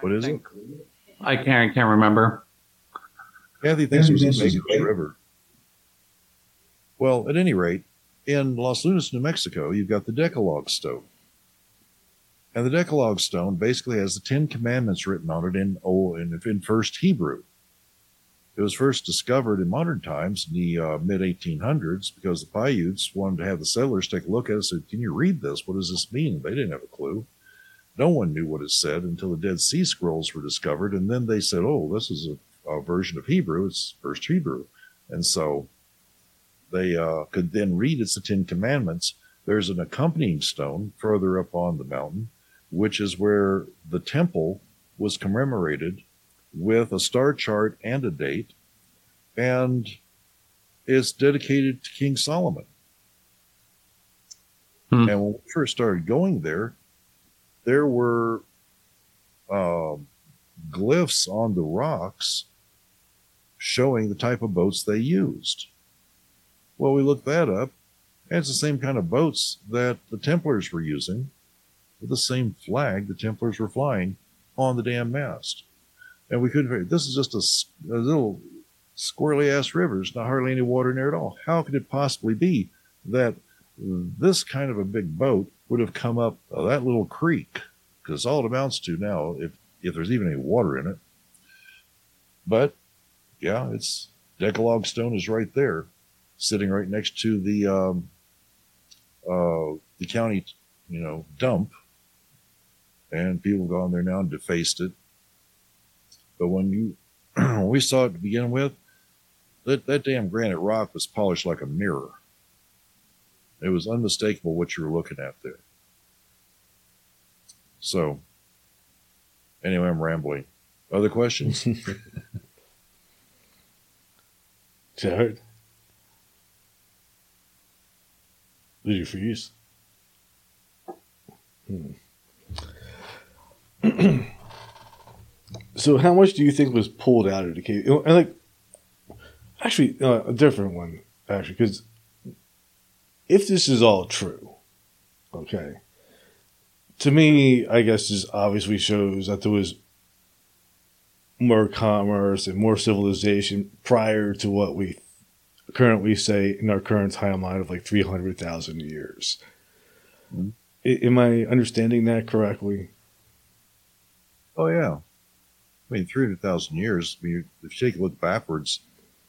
What is it? I can't can't remember. Kathy thinks it was Yeah, the this is Pecos great. River. Well, at any rate, in Las Lunas, New Mexico, you've got the Decalogue Stone. And the Decalogue Stone basically has the Ten Commandments written on it in, oh, in, in First Hebrew. It was first discovered in modern times in the uh, mid 1800s because the Paiutes wanted to have the settlers take a look at it and said, Can you read this? What does this mean? They didn't have a clue. No one knew what it said until the Dead Sea Scrolls were discovered. And then they said, Oh, this is a, a version of Hebrew. It's First Hebrew. And so they uh, could then read it's the Ten Commandments. There's an accompanying stone further up on the mountain, which is where the temple was commemorated with a star chart and a date, and it's dedicated to King Solomon. Hmm. And when we first started going there, there were um, glyphs on the rocks showing the type of boats they used. Well, we looked that up, and it's the same kind of boats that the Templars were using, with the same flag the Templars were flying on the damn mast. And we couldn't figure this is just a little squirrely ass river. There's not hardly any water in there at all. How could it possibly be that this kind of a big boat would have come up that little creek? Because all it amounts to now, if if there's even any water in it. But yeah, it's Decalogue Stone is right there, sitting right next to the um, uh, the county, you know, dump, and people have gone there now and defaced it. But when you when we saw it to begin with, that that damn granite rock was polished like a mirror. It was unmistakable what you were looking at there. So, anyway, I'm rambling. Other questions? Jared? Did you freeze? Hmm. so, how much do you think was pulled out of the cave? And like, actually, uh, a different one, actually, because if this is all true, okay, to me, I guess this obviously shows that there was more commerce and more civilization prior to what we currently say in our current timeline of like 300,000 years. Mhm. I- Am I understanding that correctly? Oh yeah, I mean, three hundred thousand years. I mean, if you take a look backwards,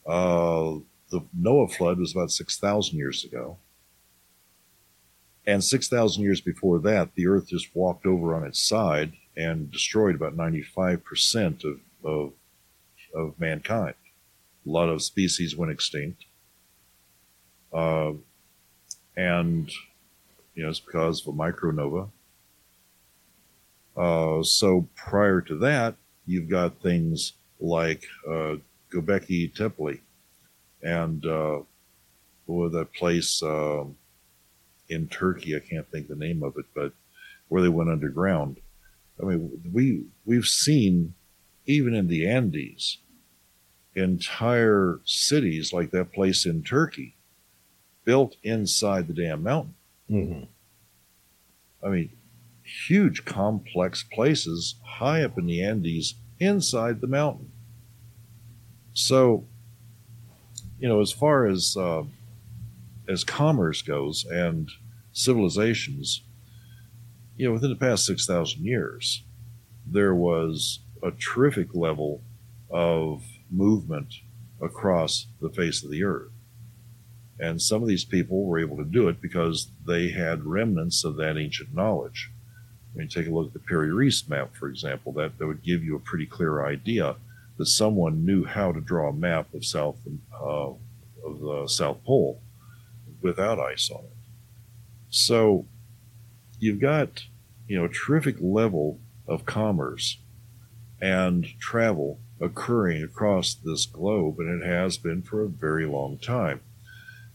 Uh, the Noah flood was about 6,000 years ago. And 6,000 years before that, the earth just walked over on its side and destroyed about 95% of, of, of mankind. A lot of species went extinct. Uh, and, you know, it's because of a micronova. Uh, so prior to that, you've got things like uh, Göbekli Tepe and uh, what that place um, in Turkey? I can't think the name of it, but where they went underground. I mean, we we've seen even in the Andes, entire cities like that place in Turkey, built inside the damn mountain. Mm-hmm. I mean, huge, complex places high up in the Andes inside the mountain. So, you know, as far as uh, as commerce goes and civilizations, you know, within the past six thousand years, there was a terrific level of movement across the face of the earth. And some of these people were able to do it because they had remnants of that ancient knowledge. When you take a look at the Piri Reis map, for example, that, that would give you a pretty clear idea that someone knew how to draw a map of South uh, of the South Pole without ice on it. So you've got you know a terrific level of commerce and travel occurring across this globe, and it has been for a very long time.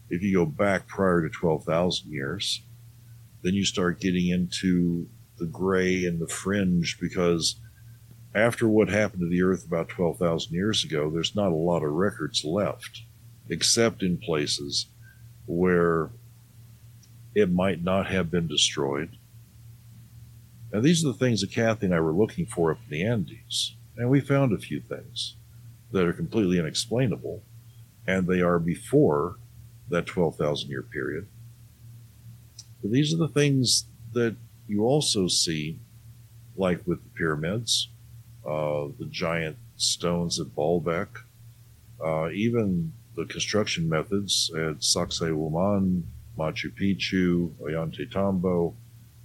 If you go back prior to 12,000 years, then you start getting into the gray and the fringe because after what happened to the earth about 12,000 years ago, there's not a lot of records left, except in places where it might not have been destroyed. And these are the things that Kathy and I were looking for up in the Andes. And we found a few things that are completely unexplainable, and they are before that 12,000 year period. But these are the things that you also see, like with the pyramids, uh, the giant stones at Baalbek, uh, even the construction methods at Sacsayhuaman, Machu Picchu, Ollantaytambo,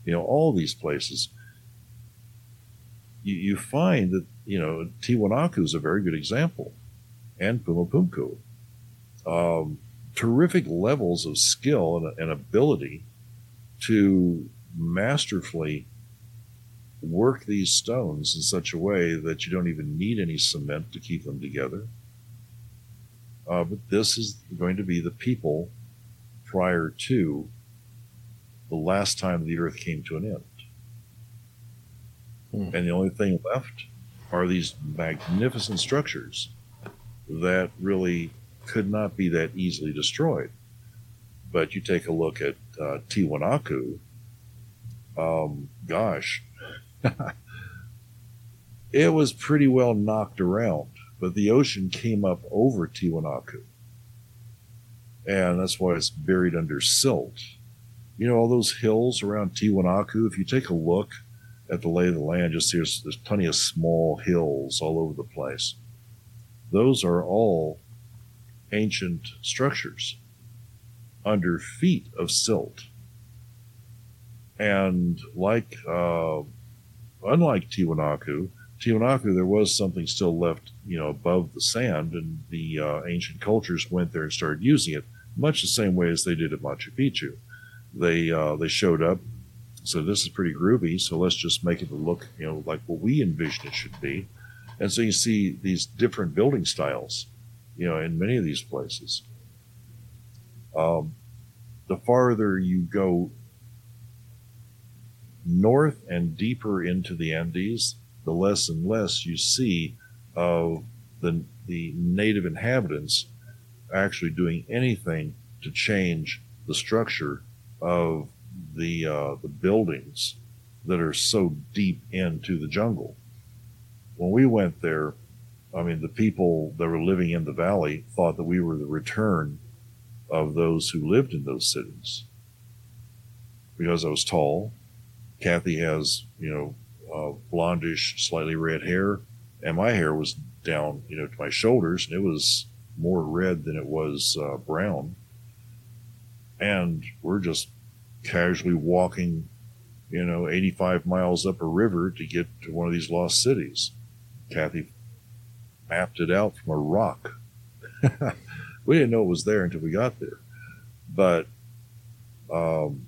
you know, all these places. You, you find that, you know, Tiwanaku is a very good example, and Pumapunku. Um, terrific levels of skill and, and ability to masterfully work these stones in such a way that you don't even need any cement to keep them together. Uh, but this is going to be the people prior to the last time the earth came to an end. Hmm. And the only thing left are these magnificent structures that really could not be that easily destroyed. But you take a look at uh, Tiwanaku, um, gosh, it was pretty well knocked around, but the ocean came up over Tiwanaku. And that's why it's buried under silt. You know, all those hills around Tiwanaku, if you take a look at the lay of the land, you'll see there's, there's plenty of small hills all over the place. Those are all ancient structures under feet of silt. And like, uh, unlike Tiwanaku, Tiwanaku, there was something still left, you know, above the sand, and the uh, ancient cultures went there and started using it, much the same way as they did at Machu Picchu. They uh, they showed up, so this is pretty groovy, so let's just make it look, you know, like what we envision it should be. And so you see these different building styles, you know, in many of these places. Um, the farther you go north and deeper into the Andes, the less and less you see of the, the native inhabitants actually doing anything to change the structure of the uh, the buildings that are so deep into the jungle. When we went there, I mean, the people that were living in the valley thought that we were the return of those who lived in those cities because I was tall. Kathy has, you know, uh, blondish, slightly red hair, and my hair was down, you know, to my shoulders, and it was more red than it was uh, brown. And we're just casually walking, you know, 85 miles up a river to get to one of these lost cities. Kathy mapped it out from a rock. we didn't know it was there until we got there. But um,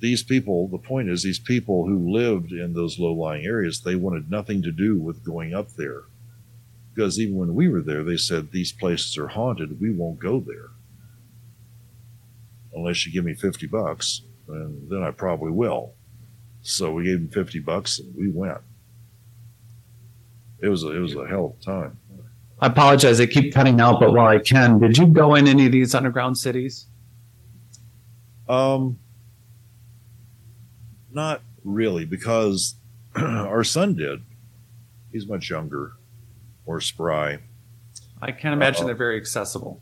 these people, the point is, these people who lived in those low lying areas, they wanted nothing to do with going up there. Because even when we were there, they said, These places are haunted. We won't go there. Unless you give me 50 bucks, and then I probably will. So we gave him 50 bucks and we went. It was a, it was a hell of a time. I apologize. I keep cutting out, but while I can, did you go in any of these underground cities? Um, not really, because our son did. He's much younger, more spry. I can't imagine Uh-oh. they're very accessible.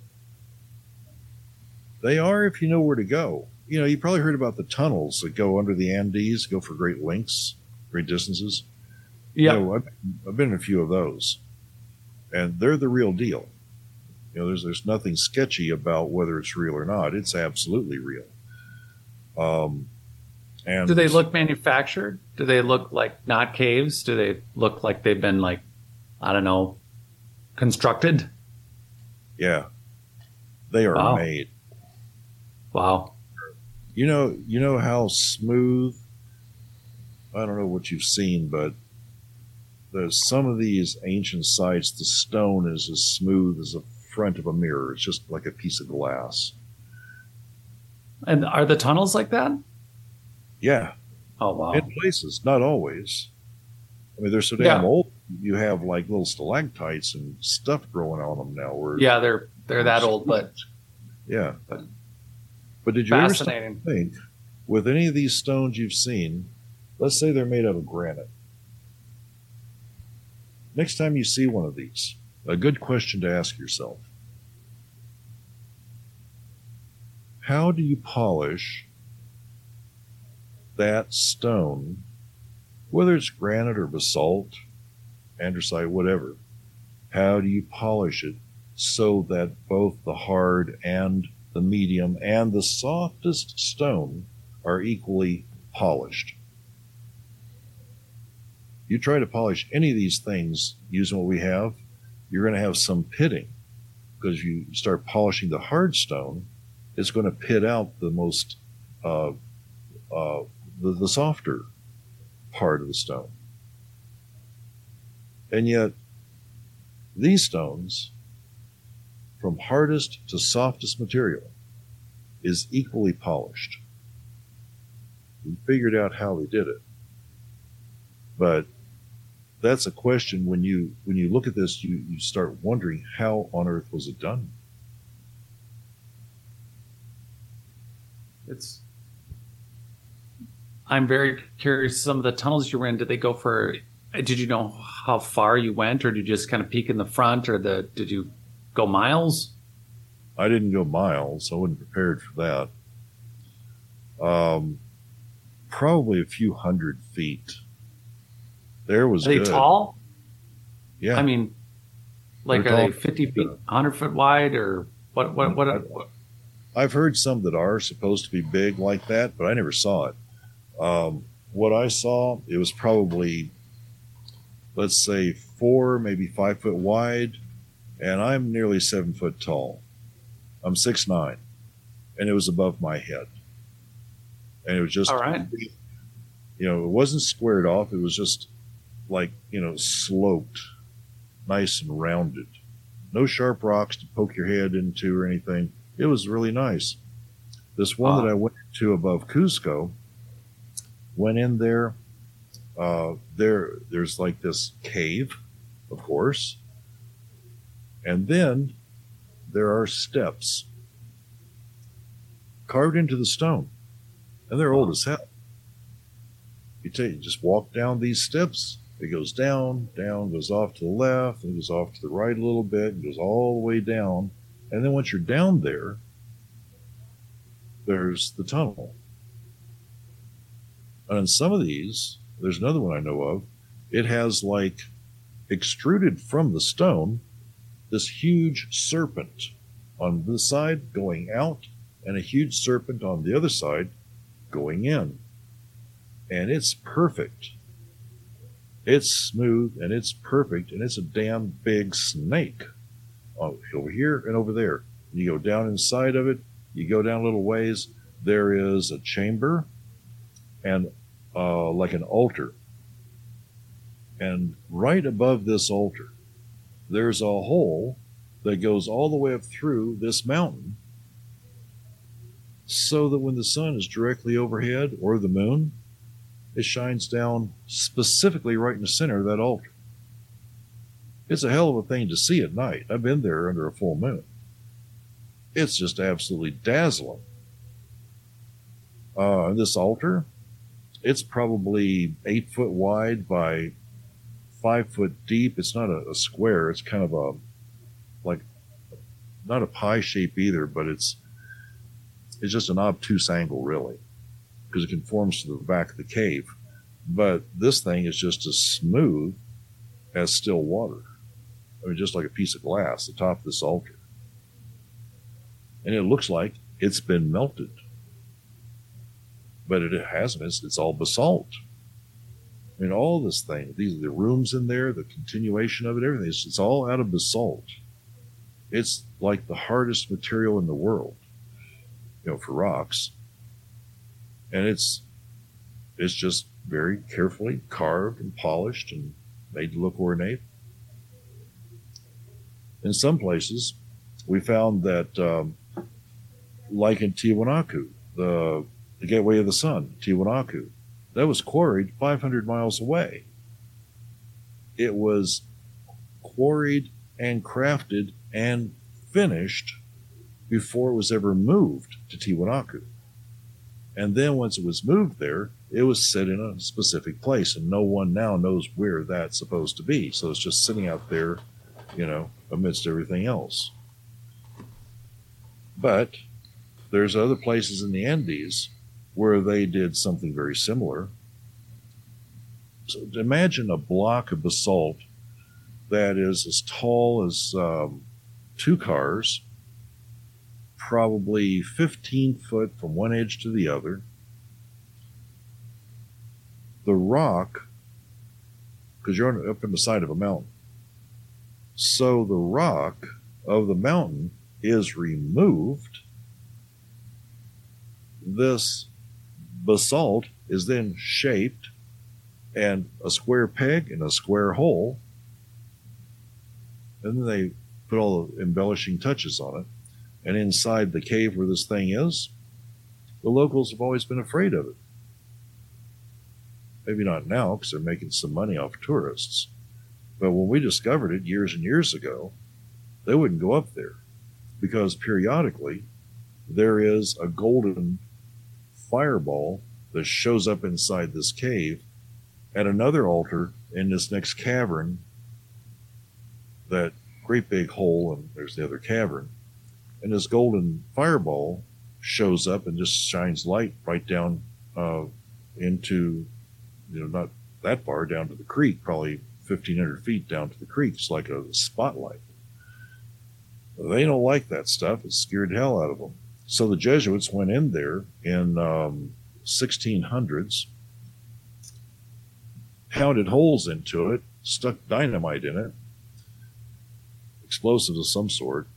They are if you know where to go. You know, you probably heard about the tunnels that go under the Andes, go for great lengths, great distances. Yeah. You know, I've, I've been in a few of those, and they're the real deal. You know, there's there's nothing sketchy about whether it's real or not. It's absolutely real. Um, and Do they look manufactured? Do they look like not caves? Do they look like they've been like, I don't know, constructed? Yeah, they are Wow. made. Wow. You know, you know how smooth. I don't know what you've seen, but there's some of these ancient sites. The stone is as smooth as the front of a mirror. It's just like a piece of glass. And are the tunnels like that? Yeah, Oh wow. in places, not always. I mean, they're so damn Yeah. old. You have like little stalactites and stuff growing on them now. Where Yeah, they're they're that old, but yeah. But- But did you ever stop fascinating. to think with any of these stones you've seen? Let's say they're made out of granite. Next time you see one of these, a good question to ask yourself: How do you polish that stone, whether it's granite or basalt, andesite, whatever? How do you polish it so that both the hard and the medium and the softest stone are equally polished? You try to polish any of these things using what we have, you're going to have some pitting because you start polishing the hard stone, it's going to pit out the most uh, uh, the, the softer part of the stone. And yet, these stones, from hardest to softest material, is equally polished. We figured out how they did it. But that's a question when you when you look at this, you, you start wondering how on earth was it done? it's I'm very curious. Some of the tunnels you were in, did they go for? Did you know how far you went, or did you just kind of peek in the front, or the did you go miles? I didn't go miles. I wasn't prepared for that. Um, probably a few hundred feet. There was Are they good. tall? Yeah, I mean, like They're are they fifty feet, hundred foot wide, or what? What? What? what I've heard some that are supposed to be big like that, but I never saw it. Um, what I saw, it was probably, let's say, four, maybe five foot wide, and I'm nearly seven foot tall. I'm six nine, and it was above my head, and it was just all right. you know, it wasn't squared off. It was just like, you know, sloped, nice and rounded. No sharp rocks to poke your head into or anything. It was really nice. This one Wow. that I went to above Cusco, went in there. Uh, there, there's like this cave, of course, and then there are steps carved into the stone, and they're old as hell. You take, you just walk down these steps. It goes down, down, goes off to the left, and goes off to the right a little bit, and goes all the way down. And then once you're down there, there's the tunnel. And in some of these, there's another one I know of. It has like extruded from the stone this huge serpent on this side going out, and a huge serpent on the other side going in. And it's perfect. It's smooth and it's perfect, and it's a damn big snake oh, over here and over there. You go down inside of it, you go down a little ways, there is a chamber and uh, like an altar. And right above this altar, there's a hole that goes all the way up through this mountain so that when the sun is directly overhead or the moon, it shines down specifically right in the center of that altar. It's a hell of a thing to see at night. I've been there under a full moon. It's just absolutely dazzling. Uh, this altar, it's probably eight foot wide by five foot deep. It's not a, a square. It's kind of a like not a pie shape either, but it's it's just an obtuse angle really because it conforms to the back of the cave. But this thing is just as smooth as still water. I mean, just like a piece of glass, the top of this altar. And it looks like it's been melted. But it hasn't. It's, it's all basalt. I mean, all this thing, these the rooms in there, the continuation of it, everything, it's, it's all out of basalt. It's like the hardest material in the world, you know, for rocks. And it's it's just very carefully carved and polished and made to look ornate. In some places, we found that, um, like in Tiwanaku, the, the gateway of the sun, Tiwanaku, that was quarried 500 miles away. It was quarried and crafted and finished before it was ever moved to Tiwanaku. And then once it was moved there, it was set in a specific place, and no one now knows where that's supposed to be. So it's just sitting out there, you know, amidst everything else. But there's other places in the Andes where they did something very similar. So imagine a block of basalt that is as tall as um, two cars, probably 15 foot from one edge to the other. The rock, because you're up in the side of a mountain, so the rock of the mountain is removed. This basalt is then shaped and a square peg in a square hole. And then they put all the embellishing touches on it. And inside the cave where this thing is, the locals have always been afraid of it. Maybe not now because they're making some money off tourists. But when we discovered it years and years ago, they wouldn't go up there because periodically there is a golden fireball that shows up inside this cave at another altar in this next cavern. That great big hole, and there's the other cavern. And this golden fireball shows up and just shines light right down uh, into, you know, not that far down to the creek, probably 1,500 feet down to the creek. It's like a spotlight. They don't like that stuff. It scared hell out of them. So the Jesuits went in there in um, 1600s, pounded holes into it, stuck dynamite in it, explosives of some sort,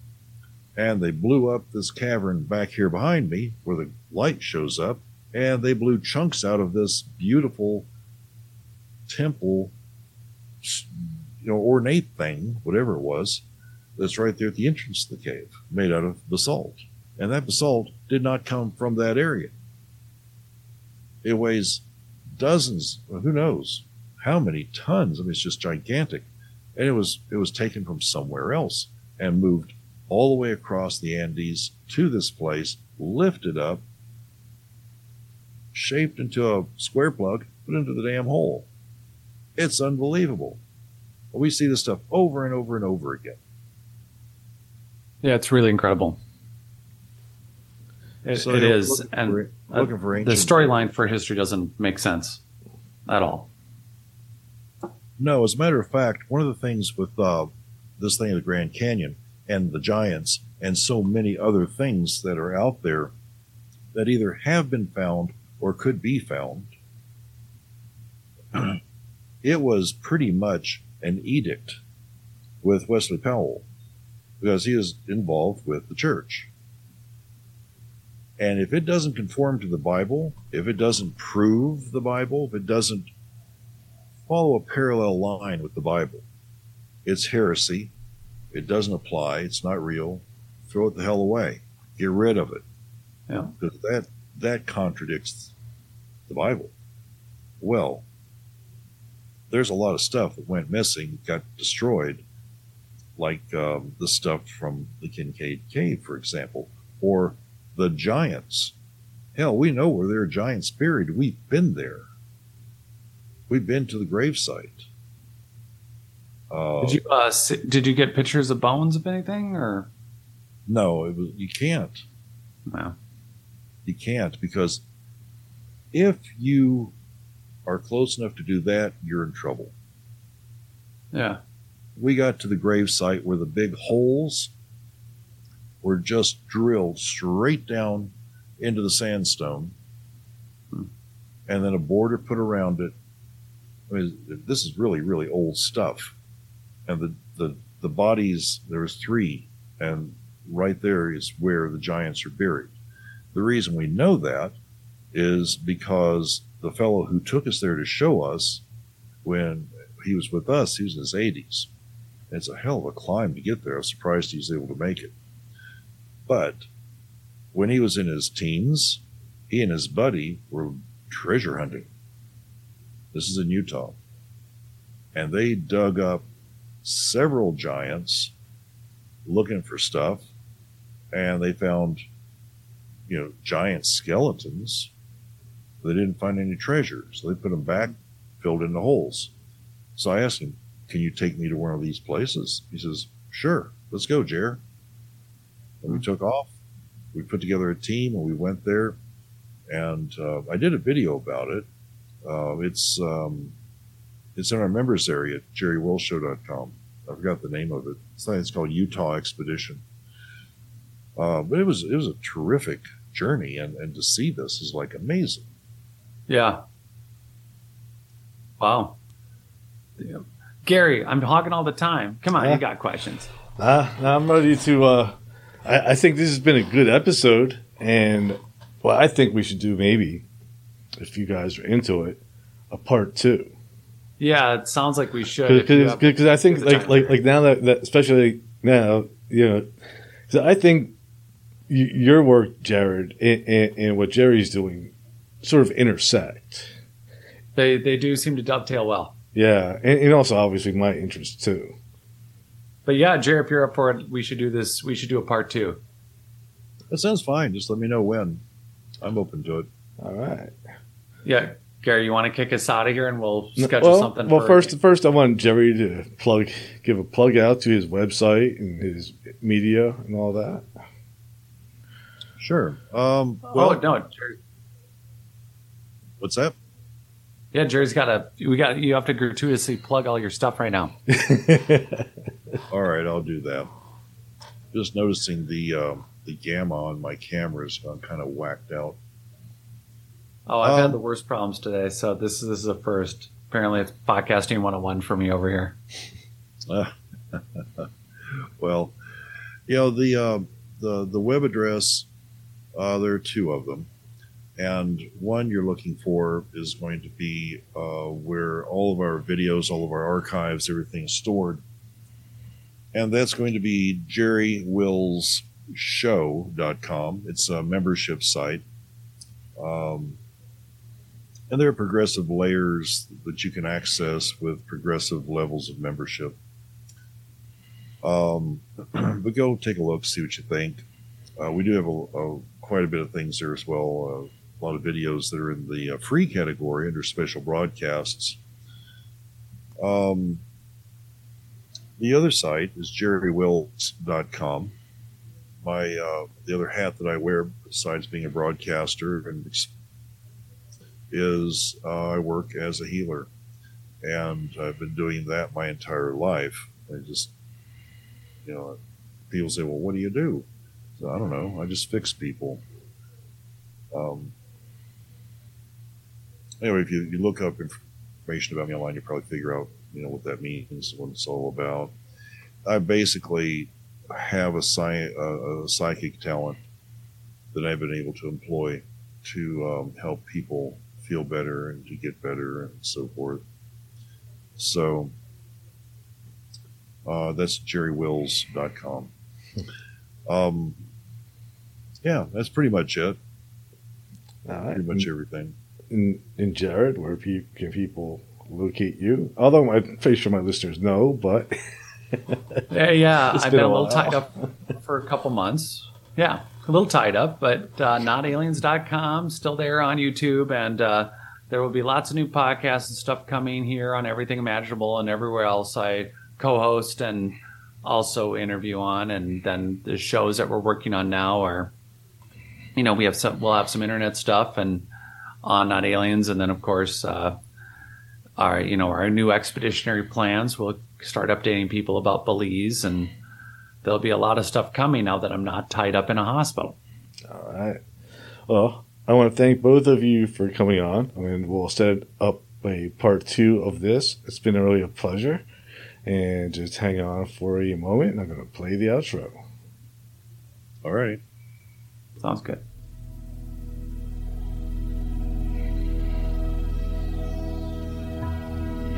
and they blew up this cavern back here behind me where the light shows up, and they blew chunks out of this beautiful temple you know, ornate thing, whatever it was, that's right there at the entrance to the cave, made out of basalt. And that basalt did not come from that area. It weighs dozens, well, who knows how many tons. I mean, it's just gigantic. And it was it was taken from somewhere else and moved all the way across the Andes to this place, lifted up, shaped into a square plug, put into the damn hole. It's unbelievable. We see this stuff over and over and over again. Yeah, it's really incredible. It, So it looking and for- looking for the storyline for history doesn't make sense at all. No, as a matter of fact, one of the things with uh, this thing of the Grand Canyon and the giants and so many other things that are out there that either have been found or could be found. it was pretty much an edict with Wesley Powell because he is involved with the church. And if it doesn't conform to the Bible, if it doesn't prove the Bible, if it doesn't follow a parallel line with the Bible, it's heresy. It doesn't apply. It's not real. Throw it the hell away. Get rid of it. Yeah. Because that that contradicts the Bible. Well, there's a lot of stuff that went missing, got destroyed, like um, the stuff from the Kinkaid Cave, for example, or the giants. Hell, we know where there are giants buried. We've been there. We've been to the gravesite. Uh, Did you uh, did you get pictures of bones of anything or no, it was, you can't. no? You can't because if you are close enough to do that, you're in trouble. Yeah. We got to the grave site where the big holes were just drilled straight down into the sandstone Hmm. and then a border put around it. I mean, this is really, really old stuff. And the, the, the bodies, there was three, and right there is where the giants are buried. The reason we know that is because the fellow who took us there to show us when he was with us, he was in his 80s. It's a hell of a climb to get there. I'm surprised he was able to make it. But when he was in his teens, he and his buddy were treasure hunting. This is in Utah. And they dug up several giants looking for stuff, and they found, you know, giant skeletons. They didn't find any treasure, so they put them back, filled in the holes. So I asked him, "Can you take me to one of these places?" He says, "Sure, let's go, Jer." And we took off. We put together a team, and we went there. And uh, I did a video about it. Uh, it's um, it's in our members area at jerrywillsshow.com. I forgot the name of it. It's, like- it's called Utah Expedition. Uh, but it was it was a terrific journey, and, and to see this is like amazing. Yeah. Wow. Yeah. Gary, I'm talking all the time. Come on, Yeah. you got questions. Nah, nah, I'm ready to. Uh, I, I think this has been a good episode, and well, I think we should do maybe, if you guys are into it, a part two. Yeah, it sounds like we should. Because I think like like like now that, that especially now you know, 'cause I think y- your work, Jared, and, and, and what Jerry's doing, sort of intersect. they they do seem to dovetail well. Yeah, and, and also obviously my interest too. But yeah, Jerry, if you're up for it, we should do this. We should do a part two. That sounds fine. Just let me know when. I'm open to it. All right. Yeah, Gary, you want to kick us out of here, and we'll No, schedule well, something. Well, for- first, first I want Jerry to plug, give a plug out to his website and his media and all that. Sure. Um, oh no, Jerry, what's that? yeah, Jerry's got a. We got you have to gratuitously plug all your stuff right now. All right, I'll do that. Just noticing the um, the gamma on my camera's gone kind of whacked out. Oh, I've Um, had the worst problems today, so this this is a first. Apparently, it's podcasting 101 for me over here. Well, you know the uh, the the web address. Uh, there are two of them, and one you're looking for is going to be uh, where all of our videos, all of our archives, everything's stored, and that's going to be jerrywillsshow.com. It's a membership site. Um, and there are progressive layers that you can access with progressive levels of membership. Um, but go take a look, see what you think. Uh, we do have a, a, quite a bit of things there as well. Uh, a lot of videos that are in the uh, free category under special broadcasts. Um, the other site is jerrywills.com. My uh, the other hat that I wear, besides being a broadcaster, and is uh, I work as a healer, and I've been doing that my entire life. I just You know, people say, "Well, what do you do?" So I don't know. I just fix people. Um, anyway, if you, you look up information about me online, you probably figure out you know what that means, what it's all about. I basically have a, sci- a, a psychic talent that I've been able to employ to um, help people feel better and to get better and so forth. So uh, that's jerrywills.com. Um, yeah, that's pretty much it. Right. Pretty much everything. And, and Jared, where pe- can people locate you? Although my face for my listeners know, but Yeah, yeah. I've been been a a little tied up for a couple months. Yeah, a little tied up, but uh, notaliens.com, still there on YouTube. And uh, there will be lots of new podcasts and stuff coming here on Everything Imaginable and everywhere else I co host and also interview on. And then the shows that we're working on now are, you know, we have some, we'll have some internet stuff and on Not Aliens. And then, of course, uh, our, you know, our new expeditionary plans. We'll start updating people about Belize and there'll be a lot of stuff coming now that I'm not tied up in a hospital. All right. Well, I want to thank both of you for coming on. I mean, we'll set up a part two of this. It's been really a pleasure. And just hang on for a moment, and I'm going to play the outro. All right. Sounds good.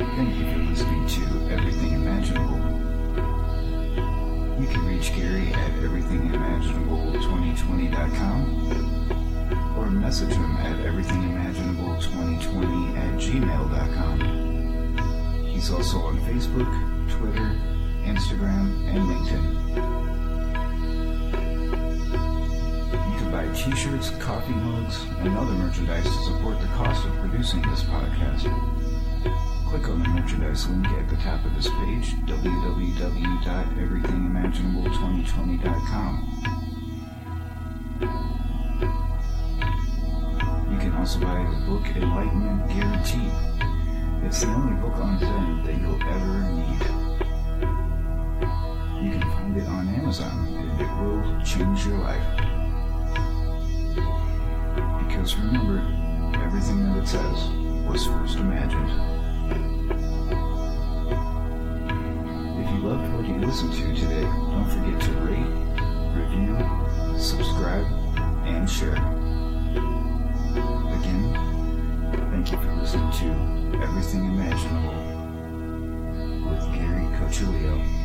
Thank you for listening to Everything Imaginable. You can reach Gary at everythingimaginable2020.com or message him at everythingimaginable2020 at gmail.com. He's also on Facebook, Twitter, Instagram, and LinkedIn. You can buy t-shirts, coffee mugs, and other merchandise to support the cost of producing this podcast. Click on the merchandise link at the top of this page, www.everythingimaginable2020.com. You can also buy the book Enlightenment Guaranteed. It's the only book on Zen that you'll ever need. You can find it on Amazon and it will change your life. Because remember, everything that it says was first imagined. Loved what you listened to today, don't forget to rate, review, subscribe, and share. Again, thank you for listening to Everything Imaginable with Gary Cochilio.